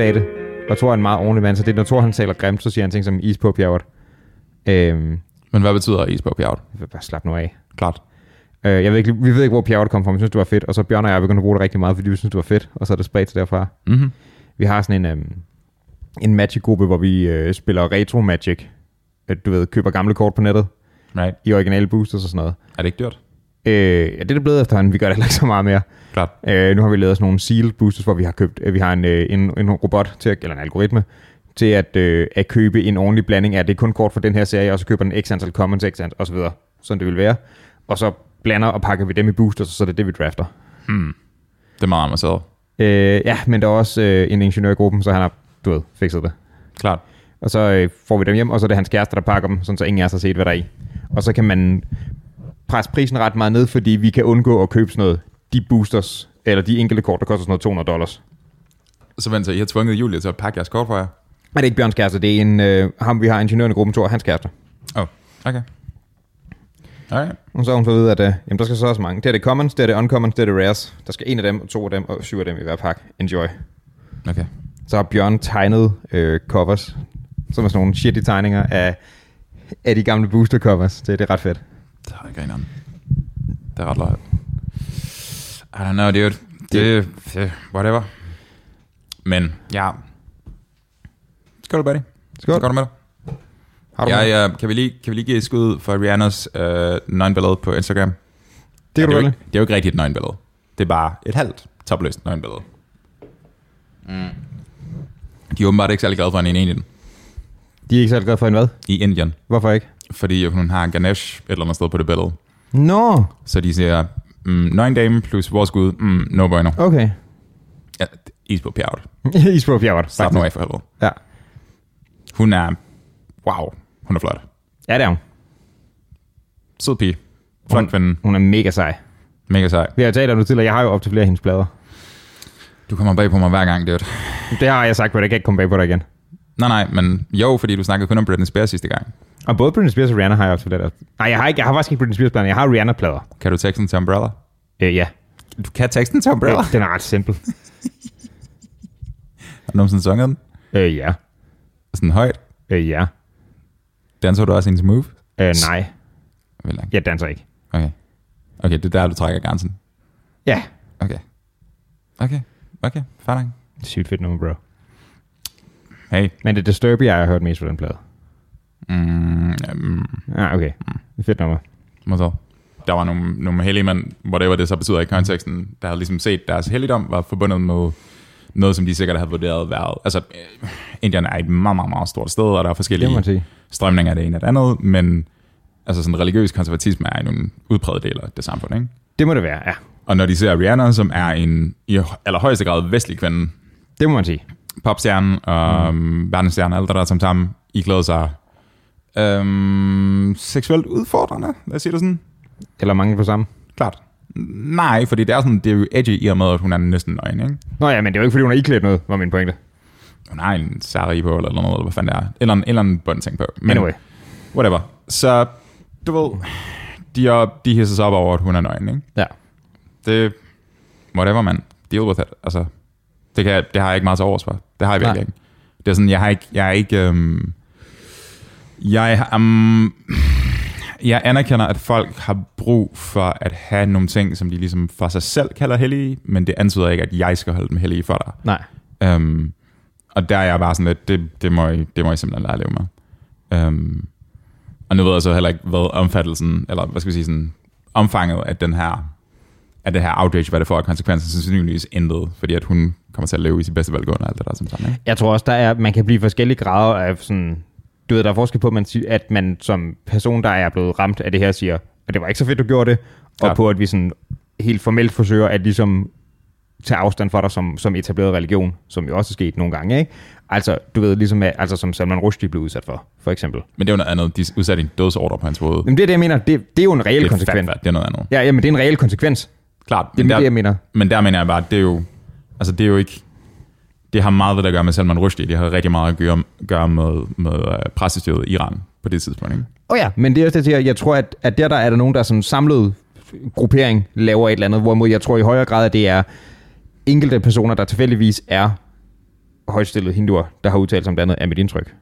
sagde det. Og Thor er en meget ordentlig mand, så det er, når Thor han taler grimt, så siger han ting som is på pjerret. Øhm, Men hvad betyder is på vil bare slappe nu af. Klart. Øh, jeg ved ikke, vi ved ikke, hvor pjerret kom fra, men vi synes, det var fedt. Og så Bjørn og jeg er begyndt at bruge det rigtig meget, fordi vi synes, det var fedt. Og så er det spredt til derfra. Mm-hmm. Vi har sådan en, øhm, en Magic-gruppe, hvor vi øh, spiller retro Magic. At Du ved, køber gamle kort på nettet Right. i originale boosters og sådan noget. Er det ikke dyrt? Øh, ja, det er det blevet efterhånden. Vi gør det heller ikke så meget mere. Klart. Øh, nu har vi lavet sådan nogle sealed boosters, hvor vi har købt, øh, vi har en, øh, en, en robot til at, eller en algoritme til at, øh, at købe en ordentlig blanding af, det er kun kort for den her serie, og så køber den x antal commons, x antal, og så videre, sådan det vil være. Og så blander og pakker vi dem i boosters, så er det det, vi drafter. Hmm. Det er meget avanceret. Øh, ja, men der er også øh, en ingeniør i gruppen, så han har, du ved, fikset det. Klart. Og så øh, får vi dem hjem, og så er det hans kæreste, der pakker dem, sådan så ingen af os har set, hvad der er i. Og så kan man presse prisen ret meget ned, fordi vi kan undgå at købe sådan noget, de boosters, eller de enkelte kort, der koster sådan noget 200 dollars. Så vent så, I har tvunget Julie til at pakke jeres kort for jer? Er det ikke Bjørns kæreste, det er en, øh, ham vi har ingeniøren i gruppen, Thor, hans kæreste. Oh, okay. Alright. Og så har hun fået at vide, at øh, jamen, der skal så også mange. Det er det commons, det er det uncommons, det er det rares. Der skal en af dem, og to af dem, og syv af dem i hver pakke. Enjoy. Okay. Så har Bjørn tegnet øh, covers, som er sådan nogle shitty tegninger af, af de gamle booster covers. Det, det er ret fedt. Ikke grineren. Det er ret løjt. I don't know, dude. Det, det, whatever. Men, ja. Skål, buddy. Skål. Du med dig. Har du Ja, ja, kan, vi lige, kan vi lige give et skud for Rihannas øh, nøgenbillede på Instagram? Det kan ja, du det, er jo ikke, det er jo ikke rigtigt et nøgenbillede. Det er bare et halvt topløst nøgenbillede. Mm. De er åbenbart ikke særlig glade for hende i Indien. De er ikke særlig glade for en hvad? I Indien. Hvorfor ikke? Fordi hun har Ganesh et eller andet sted på det billede. Nå, no. Så de siger, mm, nøgen dame plus vores gud, mm, no bueno. okay. Ja, is på bjerget. Isbro Fjert. Start nu af for helvede. Ja. Hun er, wow, hun er flot. ja, det er hun. Sød pige. Flot kvinde. Hun er mega sej. Mega sej. Vi har talt om det tidligere. Jeg har jo op til flere af hendes plader. Du kommer bag på mig hver gang, det Det har jeg sagt, men jeg kan ikke komme bag på dig igen. Nej, nej, men jo, fordi du snakkede kun om Britney Spears sidste gang. Og både Britney Spears og Rihanna har jeg til flere. Nej, jeg har, ikke, jeg har faktisk ikke Britney Spears plader. Jeg har Rihanna-plader. Kan du teksten til Umbrella? Øh, ja. Du kan teksten til Umbrella? Den er ret simpel. Har du nogensinde sunget den? Øh, ja. Sådan højt? Øh, ja. Danser du også hendes move? Øh, nej. Vel ikke. Jeg danser ikke. Okay. Okay, det er der, du trækker grænsen. Ja. Okay. Okay. Okay, fair nok. Sygt fedt nummer, bro. Hey. Men det er Disturbia, jeg har hørt mest på den plade. Mm, mm, Ah, okay. Fedt nummer. måske. Der var nogle, nogle hellige mænd, whatever det så betyder i konteksten, der havde ligesom set deres helligdom var forbundet med noget, som de sikkert havde vurderet været... Altså, øh, Indien er et meget, meget, meget stort sted, og der er må forskellige strømninger af det ene og det andet, men altså sådan religiøs konservatisme er en udpræget del af det samfund, ikke? Det må det være, ja. Og når de ser Rihanna, som er en i allerhøjeste grad vestlig kvinde, Det må man sige. Popstjerne og mm. verdensstjerne, alt det der som sammen, I klæder sig øhm, seksuelt udfordrende, lad os sige det sådan. Eller mange på samme. Klart. Nej, fordi det er, sådan, det er jo edgy i og med, at hun er næsten nøgen, ikke? Nå ja, men det er jo ikke, fordi hun har iklædt noget, var min pointe. Hun har en sari på, eller noget, eller hvad fanden det er. Eller en, eller en bundting på. Men Anyway. whatever. Så, du ved, de, er, de hisser sig op over, at hun er nøgen, ikke? Ja. Det, whatever, man. Deal with it. Altså, det, kan, jeg- det har jeg ikke meget til overs for. Det har jeg virkelig Nej. ikke. Det er sådan, jeg har ikke, jeg er ikke, øhm, jeg, um, jeg anerkender, at folk har brug for at have nogle ting, som de ligesom for sig selv kalder hellige, men det antyder ikke, at jeg skal holde dem hellige for dig. Nej. Um, og der er jeg bare sådan lidt, det, det, må, I, det må I simpelthen at leve med. Um, og nu ved jeg så heller ikke, hvad omfattelsen, eller hvad skal vi sige, sådan, omfanget af den her, af det her outrage, hvad det får af konsekvenser, sandsynligvis intet, fordi at hun kommer til at leve i sit bedste velgående og alt det der som sådan, ikke? Jeg tror også, der er, man kan blive forskellige grader af sådan... Du ved, der er forskel på, at man, at man som person, der er blevet ramt af det her, siger, at det var ikke så fedt, du gjorde det, og Ja. på, at vi sådan helt formelt forsøger at ligesom tage afstand fra dig som, som etableret religion, som jo også er sket nogle gange, ikke? Altså, du ved, ligesom, at- altså som Salman Rushdie blev udsat for, for eksempel. Men det er jo noget andet, de udsatte en dødsordre på hans hoved. Men det er det, jeg mener, det, det er jo en reel det er konsekvens. fat, fat, det er noget andet. Ja, jamen, det er en reel konsekvens. Klart, Det er men det, der, jeg mener. men der mener jeg bare, det er jo, altså det er jo ikke, det har meget ved det at gøre med Salman Rushdie, det har rigtig meget at gøre, gøre med, med uh, præstestyret i Iran på det tidspunkt, ikke? Oh ja, men det er også det, jeg tror, at, at der, der er der nogen, der som samlet gruppering laver et eller andet, hvorimod jeg tror i højere grad, at det er enkelte personer, der tilfældigvis er højstillede hinduer, der har udtalt sig om det andet, er mit indtryk.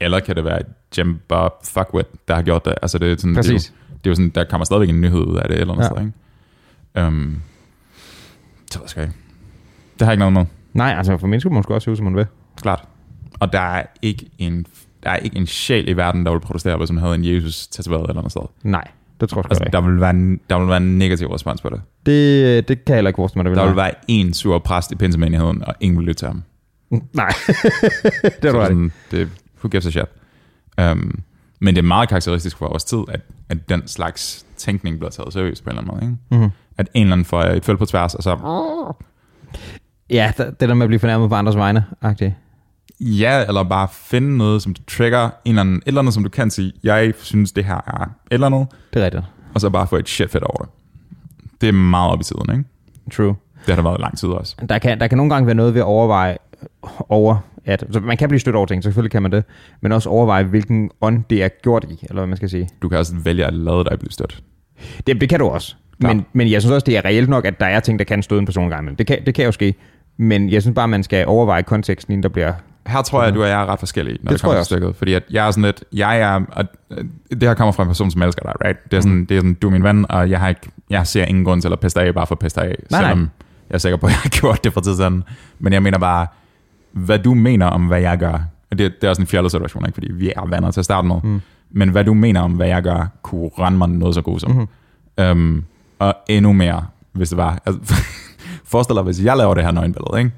Eller kan det være Jim Bob Fuckwit, der har gjort det? Altså det er sådan, Præcis. Det er, jo, det er jo sådan, der kommer stadigvæk en nyhed ud af det, eller noget Ja. ja. ikke? Um, det ved jeg ikke. Det har jeg ikke noget med. Nej, altså for mennesker må man også se ud, som man vil. Klart. Og der er ikke en, der er ikke en sjæl i verden, der vil protestere, hvis man havde en Jesus tatoveret eller noget sted. Nej, det tror jeg Altså, der vil, være en, der vil være en negativ respons på det. Det, det kan jeg heller ikke forestille mig, der Der vil vil være en sur præst i pinsemenigheden, og ingen vil lytte til ham. Nej, det er du sådan, det, who gives a shit? Um, men det er meget karakteristisk for vores tid, at, at den slags tænkning bliver taget seriøst på en eller anden måde. Ikke? Mhm. At en eller anden får et følge på tværs, og så, Ja, det, der med at blive fornærmet på andres vegne, agtigt. ja, eller bare finde noget, som trigger en eller anden, et eller andet, som du kan sige, jeg synes, det her er et eller andet, Det er rigtigt. og så bare få et shit fedt over det. Det er meget op i tiden, ikke? True. Det har der været lang tid også. Der kan, der kan nogle gange være noget ved at overveje over, at så man kan blive stødt over ting, selvfølgelig kan man det, men også overveje, hvilken ånd det er gjort i, eller hvad man skal sige. Du kan også vælge at lade dig blive stødt. Det, det kan du også. Men, men jeg synes også, det er reelt nok, at der er ting, der kan støde en person gang. Det kan, det kan jo ske. Men jeg synes bare, man skal overveje konteksten, inden der bliver... Her tror jeg, at du og jeg er ret forskellige, når Det det, kommer til stykket. Fordi at jeg er sådan lidt, jeg er, og øh, det her kommer fra en person, som elsker dig, right? Det er Mm. sådan, det er sådan du er min ven, og jeg, har ikke, jeg ser ingen grund til at peste af, bare for at peste af. Nej, nej. selvom jeg er sikker på, at jeg har gjort det for tid siden. Men jeg mener bare, hvad du mener om, hvad jeg gør, det, det er også en fjollet situation, ikke? fordi vi er venner til at starte med, mm. men hvad du mener om, hvad jeg gør, kunne rende mig noget så god som. Mm-hmm. Um, og endnu mere, hvis det var. Altså, forestil dig, hvis jeg laver det her nøgenbillede, ikke?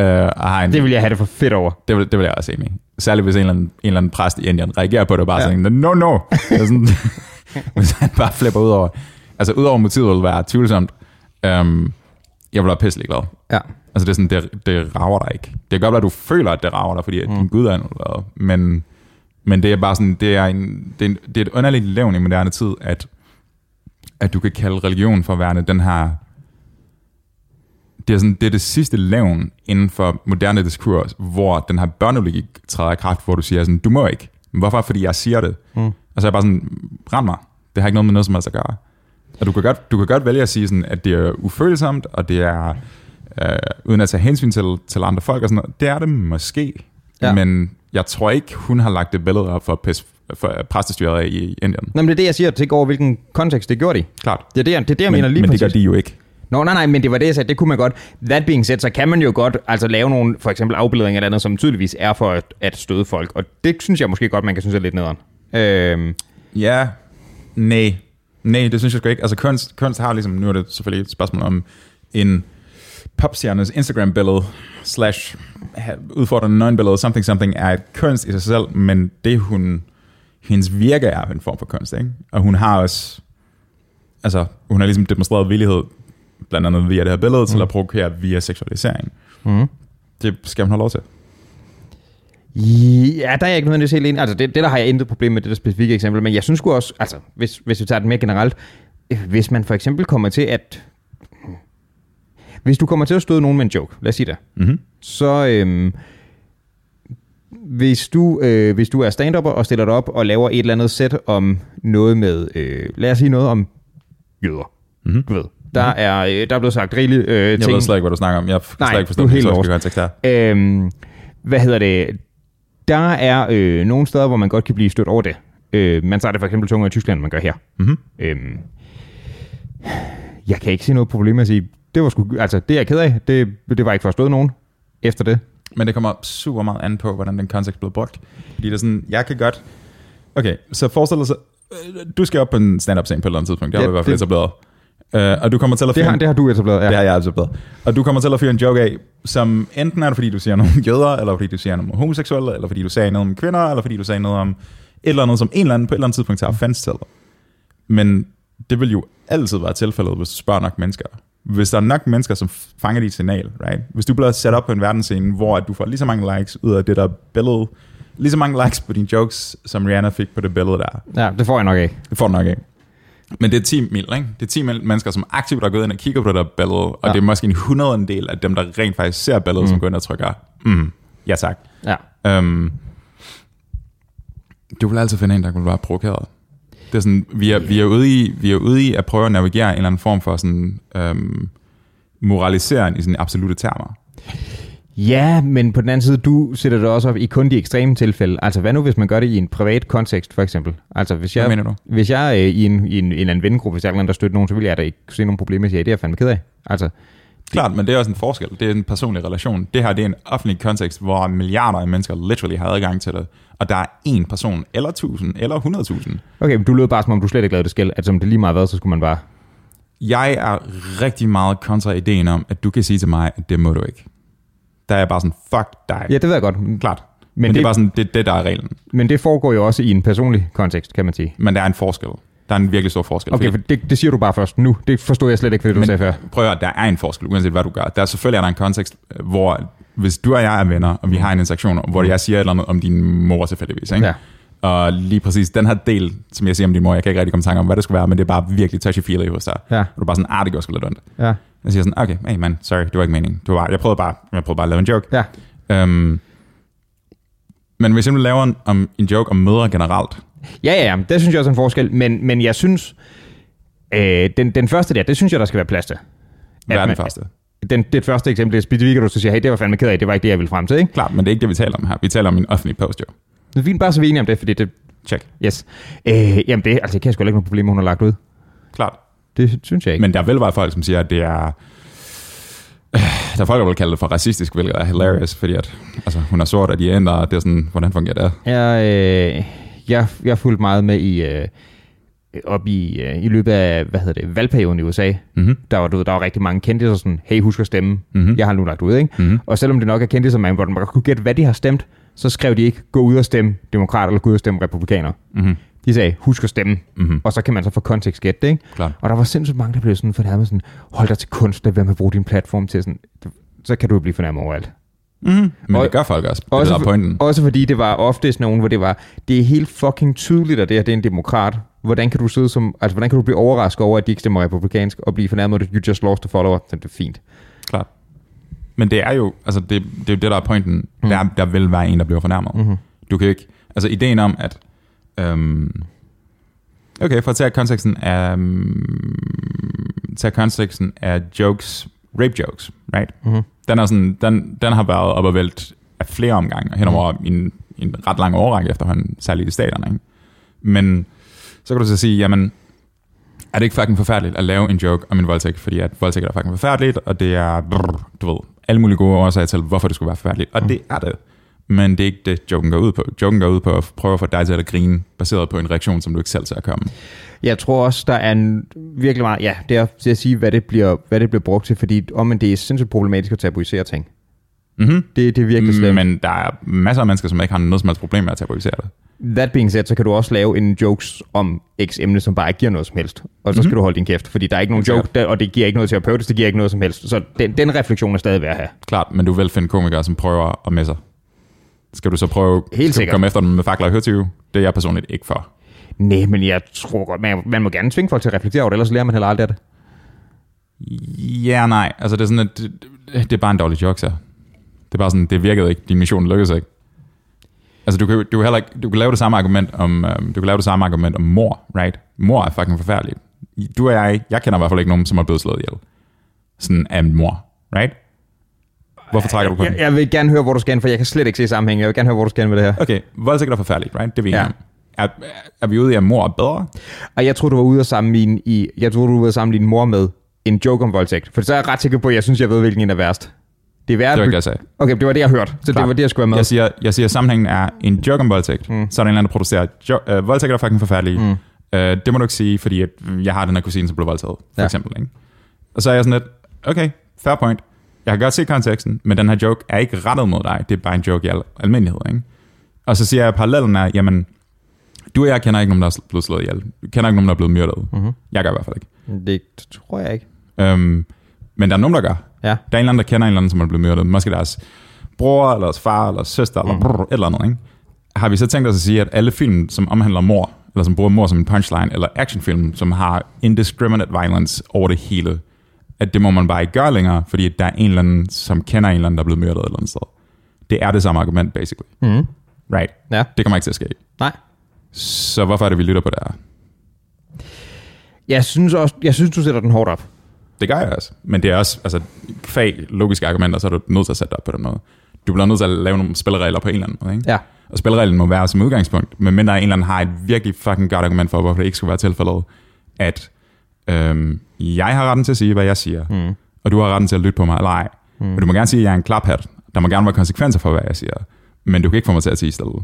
Uh, og har en, Det vil jeg have det for fedt over. det vil, det vil jeg også enig. Særligt hvis en eller, anden, en eller anden præst i Indien reagerer på det og bare Ja. sådan, no, no. Sådan, hvis han bare flipper ud over. Altså udover motivet vil være tvivlsomt, um, jeg vil være pisselig glad. Ja. Altså det er sådan, det, det rager dig ikke. Det kan godt være, at du føler, at det rager dig, fordi Mm. din Gud er annulleret. Men, men det er bare sådan, det er, en, det, er en, det er et underligt levn i moderne tid, at, at du kan kalde religion for værende den her det er, sådan, det er det sidste levn inden for moderne diskurs, hvor den her børnelogik træder i kraft, hvor du siger sådan, du må ikke. Hvorfor? Fordi jeg siger det. Mm. Og så er jeg bare sådan, rend mig. Det har ikke noget med noget som helst at gøre. Og du kan godt, du kan godt vælge at sige, sådan, at det er ufølsomt, og det er øh, uden at tage hensyn til, til andre folk og sådan noget. Det er det måske. Ja. Men jeg tror ikke, hun har lagt det billede op for, pis, for præstestyret i Indien. Nå, men det er det, jeg siger. Tænk over, hvilken kontekst det gjorde de. Klart. Det er det, jeg, det, er det, jeg men, mener lige men det præcis. gør de jo ikke. Nå, nej, nej, men det var det, jeg sagde. Det kunne man godt. That being said, så kan man jo godt altså lave nogle, for eksempel afbildninger eller andet, som tydeligvis er for at, at støde folk. Og det synes jeg måske godt, man kan synes er lidt nederen. Øhm, Ja, nej. Nej, det synes jeg sgu ikke. Altså kunst, kunst har ligesom, nu er det selvfølgelig et spørgsmål om en popstjernes Instagram-billede slash udfordrende nøgenbillede, something something, er et kunst i sig selv, men det hun, hendes virke er en form for kunst, ikke? Og hun har også, altså hun har ligesom demonstreret villighed, blandt andet via det her billede, mm. til at provokere via seksualisering. mm. Det skal hun have lov til. Ja, der er jeg ikke nødvendigvis helt enig. Altså, det, det der har jeg intet problem med, det der specifikke eksempel. Men jeg synes også, altså, hvis, hvis vi tager det mere generelt, hvis man for eksempel kommer til at... Hvis du kommer til at støde nogen med en joke, lad os sige det, Mm-hmm. så øhm, hvis, du, øh, hvis du er stand og stiller dig op og laver et eller andet sæt om noget med, øh, lad os sige noget om jøder, Mm-hmm. du ved. Der er, øh, der er blevet sagt rigeligt øh, Jeg ting. ved slet ikke, hvad du snakker om. Jeg kan Nej, slet ikke forstå helt lost. kontekst her. Øhm, hvad hedder det? Der er øh, nogle steder, hvor man godt kan blive stødt over det. Øh, man tager det for eksempel tungere i Tyskland, man gør her. Mm-hmm. Øhm, jeg kan ikke se noget problem med at sige, det var sgu, altså det er jeg ked af, det, det var ikke for at støde nogen efter det. Men det kommer super meget an på, hvordan den kontekst bliver brugt. Fordi det er sådan, jeg kan godt... Okay, så forestil dig så... øh, Du skal op på en stand-up scene på et eller andet tidspunkt. Det har Ja, vi i hvert fald det- etableret. Uh, og du kommer til at Det fyre har, en- det har du etableret, ja. det har jeg etableret. Og du kommer til at fyre en joke af, som enten er det, fordi du siger om jøder, eller fordi du siger noget om homoseksuelle, eller fordi du sagde noget om kvinder, eller fordi du sagde noget om et eller andet, som en eller anden på et eller andet tidspunkt tager offense til. Men det vil jo altid være tilfældet, hvis du spørger nok mennesker. Hvis der er nok mennesker, som fanger dit signal, right? Hvis du bliver sat op på en verdensscene, hvor at du får lige så mange likes ud af det der billede, lige så mange likes på dine jokes, som Rihanna fik på det billede der, Ja, det får jeg nok ikke. det får du nok ikke. Men det er 10 mil, ikke? Det er 10 mil mennesker, som aktivt har gået ind og kigger på det der billede, og Ja. det er måske en hundrede del af dem, der rent faktisk ser billedet, mm. som går ind og trykker, mm, ja tak. Ja. Um, du vil altid finde en, der vil være provokeret. Det er sådan, vi er, vi er, ude i, vi er ude i at prøve at navigere en eller anden form for sådan, um, moraliserende i sine absolute termer. Ja, men på den anden side, du sætter det også op i kun de ekstreme tilfælde. Altså, hvad nu, hvis man gør det i en privat kontekst, for eksempel? Altså, hvis jeg, Hvad mener du? Hvis jeg er i en, i en, en anden vennegruppe, hvis jeg er nogen, der støtter nogen, så vil jeg da ikke se nogen problemer. Jeg siger, det er jeg fandme ked af. Altså, Klart, men det er også en forskel. Det er en personlig relation. Det her det er en offentlig kontekst, hvor milliarder af mennesker literally har adgang til det. Og der er én person, eller tusind, eller 100.000. okay, men du lød bare, som om du slet ikke lavede det skæld. Altså, om det lige meget hvad, så skulle man bare... Jeg er rigtig meget kontra ideen om, at du kan sige til mig, at det må du ikke. Der er jeg bare sådan, fuck dig. Ja, det ved jeg godt. Klart. Men, Men det, det- er bare sådan, det, det der er reglen. Men det foregår jo også i en personlig kontekst, kan man sige. Men der er en forskel. Der er en virkelig stor forskel. Okay, for det, det siger du bare først nu. Det forstod jeg slet ikke, hvad du Men- sagde før. prøv at der er en forskel, uanset hvad du gør. Der er selvfølgelig er der en kontekst, hvor hvis du og jeg er venner, og vi har en interaktion, hvor jeg siger et eller andet om din mor tilfældigvis, ikke? Ja. Og lige præcis den her del, som jeg siger om din mor, jeg kan ikke rigtig komme i tanke om, hvad det skulle være, men det er bare virkelig touchy-feely hos dig. Ja. Og du er bare sådan, ah, det går sgu lidt ondt. Ja. Jeg siger sådan, okay, hey man, sorry, det var ikke meningen. Det var jeg prøvede bare, jeg prøvede bare at lave en joke. Ja. Øhm, men hvis jeg nu laver en, om, en joke om mødre generelt, Ja, ja, ja. Det synes jeg også er en forskel. Men, men jeg synes, øh, den, den første der, det synes jeg, der skal være plads til. hvad er den første? Den, det første eksempel, det er at du så siger, hey, det var fandme ked af, det var ikke det, jeg ville frem til, ikke? Klart, men det er ikke det, vi taler om her. Vi taler om en offentlig post, jo. Det er fint, bare så vi er enige om det, fordi det, Check. yes. Øh, jamen det, altså det kan jeg sgu ikke noget problem, hun har lagt ud. Klart. Det synes jeg ikke. Men der vil være folk, som siger, at det er... Øh, Der er folk, der vil kalde det for racistisk, hvilket er hilarious, fordi at, altså, hun er sort, og de ændrer, det er sådan, hvordan fungerer det? Jeg, øh, jeg, jeg har fulgt meget med i, øh, op i, øh, i løbet af, hvad hedder det, valgperioden i USA. Mm-hmm. Der var, du ved, der var rigtig mange kendte, så sådan, hey, husk at stemme. Mhm. Jeg har nu lagt ud, ikke? Mm-hmm. Og selvom det nok er kendte, som man, hvor man godt kunne gætte, hvad de har stemt, så skrev de ikke, gå ud og stemme demokrater, eller gå ud og stemme republikaner. Mm-hmm. De sagde, husk at stemme. Mm-hmm. Og så kan man så få kontekst gætte det, ikke? Klart. Og der var sindssygt mange, der blev sådan fornærmet sådan, hold dig til kunst, lad være med at bruge din platform til sådan, så kan du jo blive fornærmet overalt. Mm-hmm. Men Og- det gør folk også. Også, det, pointen. også fordi det var ofte sådan nogen, hvor det var, det er helt fucking tydeligt, at det her det er en demokrat. Hvordan kan du sidde som, altså hvordan kan du blive overrasket over, at de ikke stemmer republikansk, og blive fornærmet, at you just lost a follower? Så det er fint. Klart. Men det er jo, altså det, det er jo det, der er pointen. Mm. Der, der vil være en, der bliver fornærmet. Mm-hmm. Du kan ikke, altså ideen om, at, øhm, okay, for at tage konteksten af, um, tage konteksten af jokes, rape jokes, right? Mm-hmm. Den, er sådan, den, den har været op og vælt af flere omgange, hen over mm. en, en ret lang overrække efterhånden, særligt i staterne, ikke? Men så kan du så sige, jamen, er det ikke fucking forfærdeligt at lave en joke om en voldtægt, fordi at voldtægt er fucking forfærdeligt, og det er, brrr, du ved, alle mulige gode årsager til, hvorfor det skulle være forfærdeligt, og mm. det er det. Men det er ikke det, joken går ud på. Joken går ud på at prøve at få dig til at grine, baseret på en reaktion, som du ikke selv ser komme. Jeg tror også, der er en virkelig meget, ja, det er til at sige, hvad det bliver, hvad det bliver brugt til, fordi om det er sindssygt problematisk at tabuisere ting. Mm-hmm. Det, det er virkelig slemt. Men der er masser af mennesker, som ikke har noget som helst problem med at tabuisere det. That being said, så kan du også lave en jokes om x emne, som bare ikke giver noget som helst. Og så skal Mhm. du holde din kæft, fordi der er ikke nogen joke, der, og det giver ikke noget terapeutisk, det giver ikke noget som helst. Så den, den refleksion er stadig værd at have. Klart, men du vil finde komikere, som prøver at messe. Skal du så prøve Helt sikkert. komme efter dem med fakler og hørtyve? Det er jeg personligt ikke for. Nej, men jeg tror godt, man, man må gerne tvinge folk til at reflektere over det, ellers lærer man heller aldrig af det. Ja, nej. Altså, det er sådan, at det, det, det er bare en dårlig joke, så. Det er bare sådan, det virkede ikke. Din mission lykkedes ikke. Altså, du kan, du kan heller ikke, du kan lave det samme argument om, øhm, du kan lave det samme argument om mor, right? Mor er fucking forfærdeligt. Du og jeg, jeg kender i hvert fald ikke nogen, som er blevet slået ihjel. Sådan af en mor, right? Hvorfor trækker du på den? Jeg, jeg vil gerne høre, hvor du skal hen, for jeg kan slet ikke se sammenhængen. Jeg vil gerne høre, hvor du skal hen med det her. Okay, voldtægt er forfærdeligt, right? Det er vi Ja. Er, er vi ude i, at mor er bedre? Og jeg tror du var ude at sammenligne i, jeg tror du var ude at sammenligne mor med en joke om voldtægt. For så er jeg ret sikker på, at jeg synes, jeg ved, hvilken en er værst. Det er værd. Det var ikke det, jeg sagde. Okay, det var det, jeg hørte. Så Klart. det var det, jeg skulle have med. Jeg siger, jeg siger, at sammenhængen er en joke om voldtægt. Mm. Så er der en eller anden, der producerer, jo, øh, voldtægt er fucking forfærdelige. Mm. Øh, det må du ikke sige, fordi at jeg har den her kusine, som blev voldtaget, for ja. eksempel. Ikke? Og så er jeg sådan lidt, okay, fair point. Jeg kan godt se konteksten, men den her joke er ikke rettet mod dig. Det er bare en joke i al almindelighed. Ikke? Og så siger jeg, at parallellen er, jamen, du og jeg kender ikke nogen, der er blevet slået ihjel. Du kender ikke nogen, der er blevet myrdet. Mhm. Jeg gør i hvert fald ikke. Det tror jeg ikke. Øhm, men der er nogen, der gør. Ja. Der er en eller anden, der kender en eller anden, som er blevet myrdet. Måske deres bror, eller deres far, eller søster, eller brrr, et eller andet. Ikke? Har vi så tænkt os at sige, at alle film, som omhandler mor, eller som bruger mor som en punchline, eller actionfilm, som har indiscriminate violence over det hele, at det må man bare ikke gøre længere, fordi der er en eller anden, som kender en eller anden, der er blevet myrdet et eller andet sted. Det er det samme argument, basically. Mm. Right? Ja. Det kommer ikke til at ske. Nej. Så hvorfor er det, vi lytter på det her? Jeg synes også, jeg synes, du sætter den hårdt op. det gør jeg også. Men det er også, altså, fag logiske argumenter, så er du nødt til at sætte dig op på den måde. Du bliver nødt til at lave nogle spilleregler på en eller anden måde, ikke? Ja. Og spillereglen må være som udgangspunkt, men mindre en eller anden har et virkelig fucking godt argument for, hvorfor det ikke skulle være tilfældet, at øhm, jeg har retten til at sige, hvad jeg siger, Mm. og du har retten til at lytte på mig, eller ej. Mm. Og du må gerne sige, at jeg er en klaphat. Der må gerne være konsekvenser for, hvad jeg siger. Men du kan ikke få mig til at sige stedet.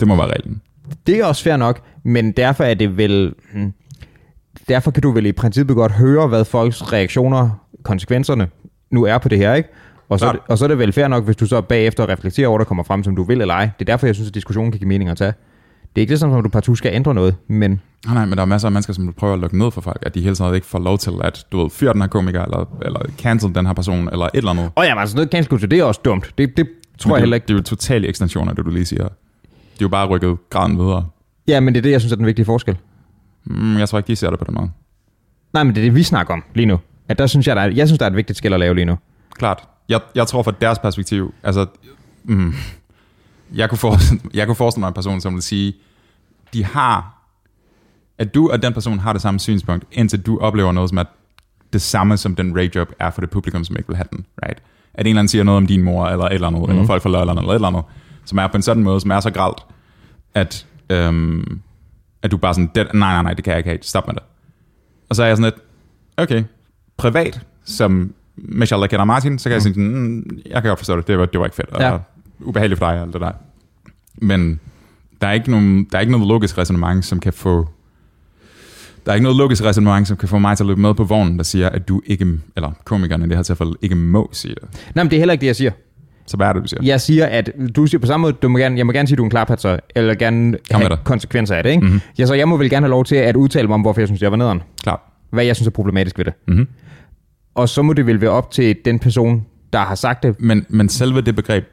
Det må være reglen. Det er også fair nok, men derfor er det vel... Hmm, derfor kan du vel i princippet godt høre, hvad folks reaktioner, konsekvenserne nu er på det her, ikke? Og så, er Klart. det, og så er det vel fair nok, hvis du så bagefter reflekterer over, der kommer frem, som du vil eller ej. Det er derfor, jeg synes, at diskussionen kan give mening at tage. Det er ikke det sådan, at du partout skal ændre noget, men Nej, nej, men der er masser af mennesker, som prøver at lukke ned for folk, at de hele tiden ikke får lov til at, du ved, fyre den her komiker, eller, eller cancel den her person, eller et eller andet. Og ja, men altså noget cancel culture, det er også dumt. Det, det tror Men jeg det, heller ikke. Det er jo totalt ekstension af det, du lige siger. De er jo bare rykket graden videre. Ja, men det er det, jeg synes er den vigtige forskel. Mm, jeg tror ikke, de ser det på den måde. Nej, men det er det, vi snakker om lige nu. At der synes jeg, der er, jeg synes, der er et vigtigt skæld at lave lige nu. Klart. Jeg, jeg tror fra deres perspektiv, altså, mm, jeg, kunne forestille, jeg kunne forestille mig en person, som vil sige, de har, at du og den person har det samme synspunkt, indtil du oplever noget, som er det samme, som den rage job er for det publikum, som ikke vil have den, right? At en eller anden siger noget om din mor, eller et eller andet, mm. eller folk fra Lolland, eller et eller andet, som er på en sådan måde, som er så gralt, at, øhm, at du bare sådan, "Det- nej, nej, nej, det kan jeg ikke have, stop med det. Og så er jeg sådan lidt, okay, privat, som Michelle der kender Martin, så kan jeg sige, sådan, mm, jeg kan godt forstå det, det var, det var ikke fedt, og Ja. ubehageligt for dig, og alt det der. Men der er ikke, nogen, der er ikke noget logisk resonemang, som kan få der er ikke noget logisk resonemang, som kan få mig til at løbe med på vognen, der siger, at du ikke, eller komikerne i det her tilfælde, ikke må sige det. Nej, men det er heller ikke det, jeg siger. Så hvad er det, du siger? Jeg siger, at du siger på samme måde, du må gerne, jeg må gerne sige, at du er en klarpat, så, eller gerne Kom have konsekvenser af det. Ikke? Mhm. Mm-hmm. Ja, så jeg må vel gerne have lov til at udtale mig om, hvorfor jeg synes, jeg var nederen. Klart. Hvad jeg synes er problematisk ved det. Mm-hmm. Og så må det vel være op til den person, der har sagt det. Men, men selve det begreb,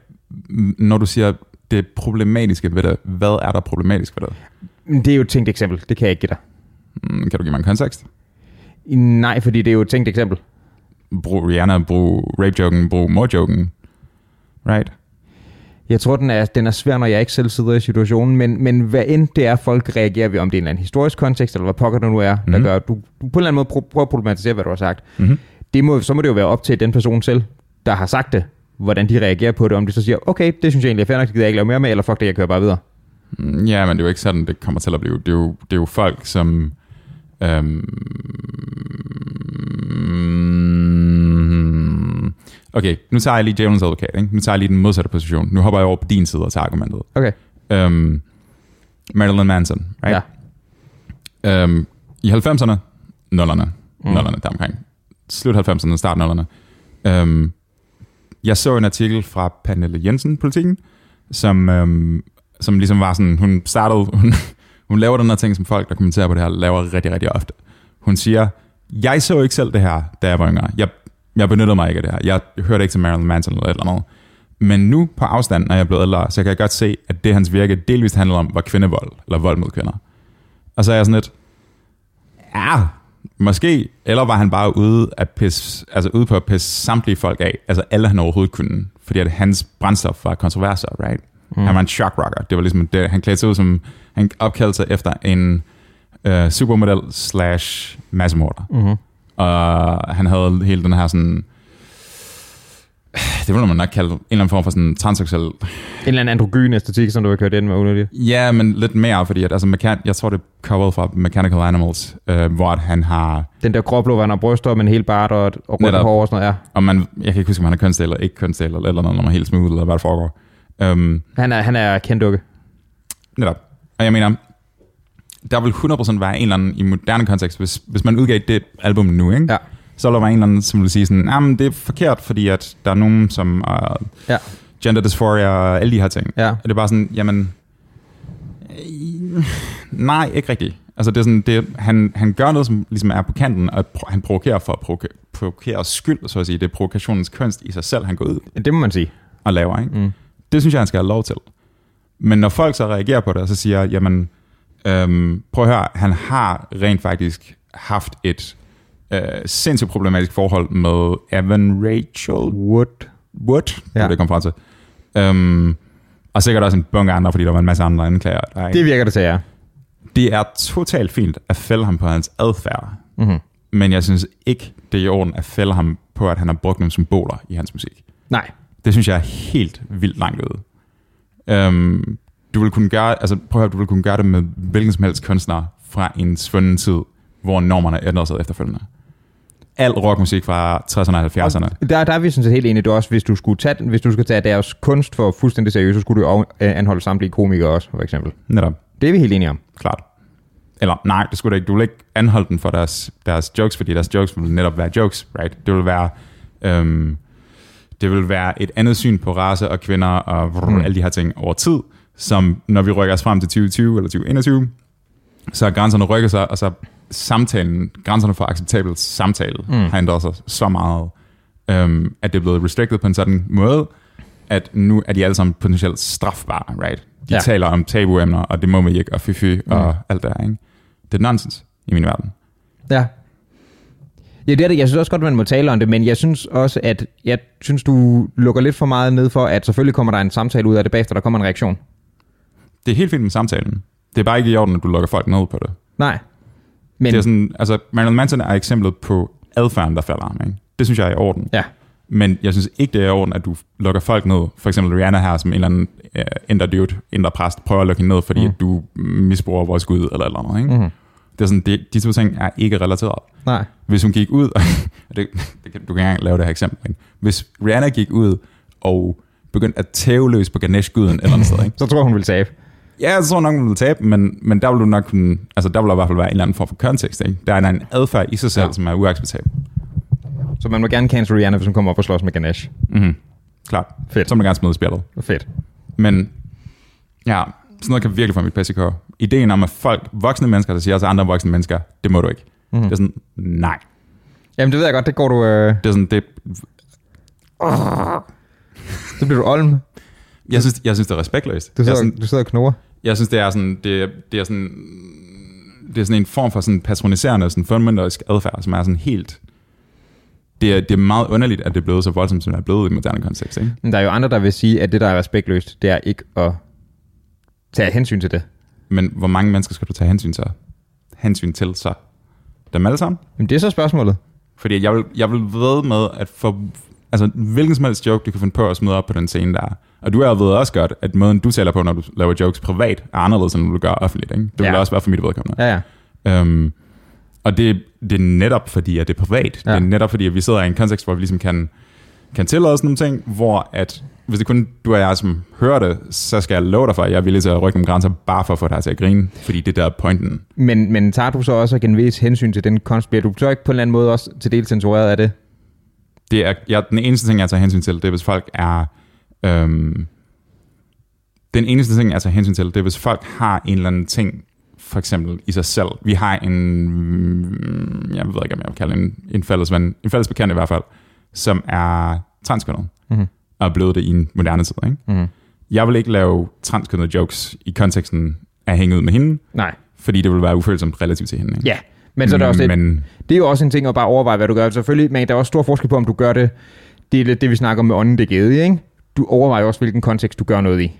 når du siger det problematiske ved det, hvad er der problematisk ved det? Det er jo et tænkt eksempel, det kan jeg ikke give dig. Mm, Kan du give mig en kontekst? Nej, fordi det er jo et tænkt eksempel. Brug Rihanna, brug rape-joken, brug mor-joken. Right? Jeg tror, den er, den er svær, når jeg ikke selv sidder i situationen, men, men hvad end det er, folk reagerer ved, om det er en eller anden historisk kontekst, eller hvad pokker det nu er, mm. der Mhm. gør, du, du på en eller anden måde prøver, prøver at problematisere, hvad du har sagt. Mm-hmm. Det må, så må det jo være op til den person selv, der har sagt det, hvordan de reagerer på det, om de så siger, okay, det synes jeg egentlig er fair nok, det gider jeg ikke lave mere med, eller fuck det, jeg kører bare videre. Mm, Ja, men det er jo ikke sådan, det kommer til at blive. Det er jo, det er jo folk, som... Øhm, okay, nu tager jeg lige djævelens advokat. Ikke? Nu tager jeg lige den modsatte position. Nu hopper jeg over på din side og tager argumentet. Okay. Øhm, Marilyn Manson, right? Ja. Øhm, I 90'erne, nullerne, mm. nullerne deromkring, slut 90'erne, start nullerne, øhm, jeg så en artikel fra Pernille Jensen, politikken, som, øhm, som ligesom var sådan, hun startede, hun, hun laver den her ting, som folk, der kommenterer på det her, laver rigtig, rigtig ofte. Hun siger, jeg så ikke selv det her, da jeg var yngre. Jeg, jeg benyttede mig ikke af det her. Jeg hørte ikke til Marilyn Manson eller et eller andet. Men nu på afstand, når jeg er blevet ældre, så kan jeg godt se, at det hans virke delvist handler om, var kvindevold, eller vold mod kvinder. Og så er jeg sådan lidt, ja, måske, eller var han bare ude, at pisse, altså ude på at pisse samtlige folk af, altså alle han overhovedet kunne, fordi at hans brændstof var kontroverser, right? Mm. Han var en shock rocker. Det var ligesom det, han klædte sig ud som, han opkaldte sig efter en uh, supermodel slash massemorder. Mm-hmm. Og han havde hele den her sådan, det vil man nok kalde en eller anden form for sådan transseksuel En eller anden androgyn æstetik, som du har kørt ind med under det. Ja, men lidt mere, fordi at, altså, mekan- jeg tror, det er covered fra Mechanical Animals, øh, hvor at han har, Den der gråblå, hvor han har bryster, men helt bart og, og rødt hår og sådan noget. Ja. og man, jeg kan ikke huske, om han er kønsdel eller ikke kønsdel, eller, eller noget, når man er helt smooth, eller hvad der foregår. Um, Han er, han er kendt dukke. netop. Og jeg mener, der vil 100% være en eller anden, i moderne kontekst, hvis, hvis man udgav det album nu, ikke? Ja. Så vil der være en eller anden, som vil sige sådan, jamen det er forkert, fordi at der er nogen, som er Ja. gender dysphoria og alle de her ting. Ja. Og det er bare sådan, jamen, øh, nej, ikke rigtigt. Altså det er sådan, det, han, han gør noget, som ligesom er på kanten, og han provokerer for at provoke, provokere skyld, så at sige. Det er provokationens kunst i sig selv, han går ud Det må man sige. og laver, ikke? Mm. Det synes jeg, han skal have lov til. Men når folk så reagerer på det, så siger, jamen, øhm, prøv at høre, han har rent faktisk haft et øh, sindssygt problematisk forhold med Evan Rachel Wood. Wood, ja. Ja. det kom fra til. Øhm, og sikkert også en bunke andre, fordi der var en masse andre anklager. Der, Det virker det til, ja. det er totalt fint at fælde ham på hans adfærd. Mm-hmm. Men jeg synes ikke, det er i orden at fælde ham på, at han har brugt nogle symboler i hans musik. Nej. Det synes jeg er helt vildt langt ude. Øhm, du vil kunne gøre, altså prøv at høre, du vil kunne gøre det med hvilken som helst kunstner fra en svunden tid, hvor normerne ændrer sig efterfølgende. Al rockmusik fra 60'erne og 70'erne. Der, der er vi sådan set helt enige. Det også, hvis du skulle tage, hvis du skulle tage deres kunst for fuldstændig seriøst, så skulle du jo anholde samtlige komikere også, for eksempel. Netop, Det er vi helt enige om. klart. Eller nej, det skulle du ikke. Du vil ikke anholde den for deres, deres jokes, fordi deres jokes vil netop være jokes, right? Det vil være, øhm, det vil være et andet syn på race og kvinder og brrr, Mm. alle de her ting over tid, som når vi rykker os frem til 2020 eller 2021, så er grænserne rykker sig, og så samtalen, grænserne for acceptabel samtale, mm. har ændret sig så meget, øhm, at det er blevet restricted på en sådan måde, at nu er de alle sammen potentielt strafbare, right? De Ja. taler om tabuemner, og det må man ikke, og fy fy, mm. og alt det her, ikke? Det er nonsens i min verden. Ja. Ja, det er det. Jeg synes også godt, man må tale om det, men jeg synes også, at jeg synes, du lukker lidt for meget ned for, at selvfølgelig kommer der en samtale ud af det bagefter, der kommer en reaktion. Det er helt fint med samtalen. Det er bare ikke i orden, at du lukker folk ned på det. Nej. Men, det er sådan, altså, Marilyn Manson er eksemplet på adfærden, der falder ham. Ikke? Det synes jeg er i orden. ja. Men jeg synes ikke, det er i orden, at du lukker folk ned. For eksempel Rihanna her, som en eller anden uh, indre dude, indre præst, prøver at lukke hende ned, fordi Mm. at du misbruger vores Gud, eller eller andet. Ikke? Mm. Det er sådan, det, de to ting er ikke relateret. Nej. Hvis hun gik ud, og det, det kan, du kan ikke engang lave det her eksempel, ikke? hvis Rihanna gik ud og begyndte at tæve løs på Ganesh-guden eller andet sted, ikke? Så tror hun vil tabe. Ja, tror nok, hun vil tabe, men, men der vil du nok kunne, altså der vil der i hvert fald være en eller anden form for kontekst, ikke? Der er en adfærd i sig selv, Ja. som er uacceptabel. Så man må gerne cancel Rihanna, hvis hun kommer op og slås med Ganesh. Mm-hmm. Klart. Fedt. Så må man gerne smide i spillet. Fedt. Men ja, sådan noget kan virkelig få mit PCK. Ideen om, at folk, voksne mennesker, der siger til andre voksne mennesker, det må du ikke. Mhm. Mm. Det er sådan, nej. Jamen, det ved jeg godt, det går du... Øh, Det er sådan, det, så bliver du olm. Jeg, synes, jeg synes, det er respektløst. Du Jeg, sidder, synes, du sidder og knurrer. jeg synes, det er sådan, det, det er sådan, det er sådan en form for sådan patroniserende, sådan fundamentalisk adfærd, som er sådan helt, det er, det er meget underligt, at det er blevet så voldsomt, som det er blevet i moderne kontekst. Ikke? Men der er jo andre, der vil sige, at det, der er respektløst, det er ikke at tage hensyn til det. Men hvor mange mennesker skal du tage hensyn til? Hensyn til så? Dem alle sammen? Men det er så spørgsmålet. Fordi jeg vil, jeg vil ved med, at for altså, hvilken som helst joke, du kan finde på at smide op på den scene der. Og du ved også godt, at måden, du taler på, når du laver jokes privat, er anderledes, end du gør offentligt. Ikke? Det vil Ja. også være for mit vedkommende. Ja, ja. Øhm, og det, det er netop fordi, at det er privat. Ja. Det er netop fordi, at vi sidder i en kontekst, hvor vi ligesom kan, kan tillade os nogle ting, hvor at, hvis det kun du og jeg, som hører det, så skal jeg love dig for, at jeg er villig til at rykke nogle grænser, bare for at få dig til at grine. Fordi det der er pointen. Men, men tager du så også igen vis hensyn til den kunst? Bliver du så ikke på en eller anden måde også til del censureret af det? det er, jeg, den eneste ting, jeg tager hensyn til, det er, hvis folk er... Øhm, den eneste ting, jeg tager hensyn til, det er, hvis folk har en eller anden ting, for eksempel i sig selv. Vi har en, mm, jeg ved ikke, om jeg vil kalde en, en fælles ven, en fælles bekendt i hvert fald, som er transkønnet, Mhm. og er blevet det i en moderne tid. Ikke? Mm. Jeg vil ikke lave transkønnet jokes i konteksten af at hænge ud med hende, Nej. fordi det vil være ufølsomt relativt til hende. Ikke? Ja, men så er der også Men det er jo også en ting at bare overveje, hvad du gør. Selvfølgelig, men der er også stor forskel på, om du gør det, det er lidt det, vi snakker om med ånden, det givet, ikke? Du overvejer også, hvilken kontekst du gør noget i.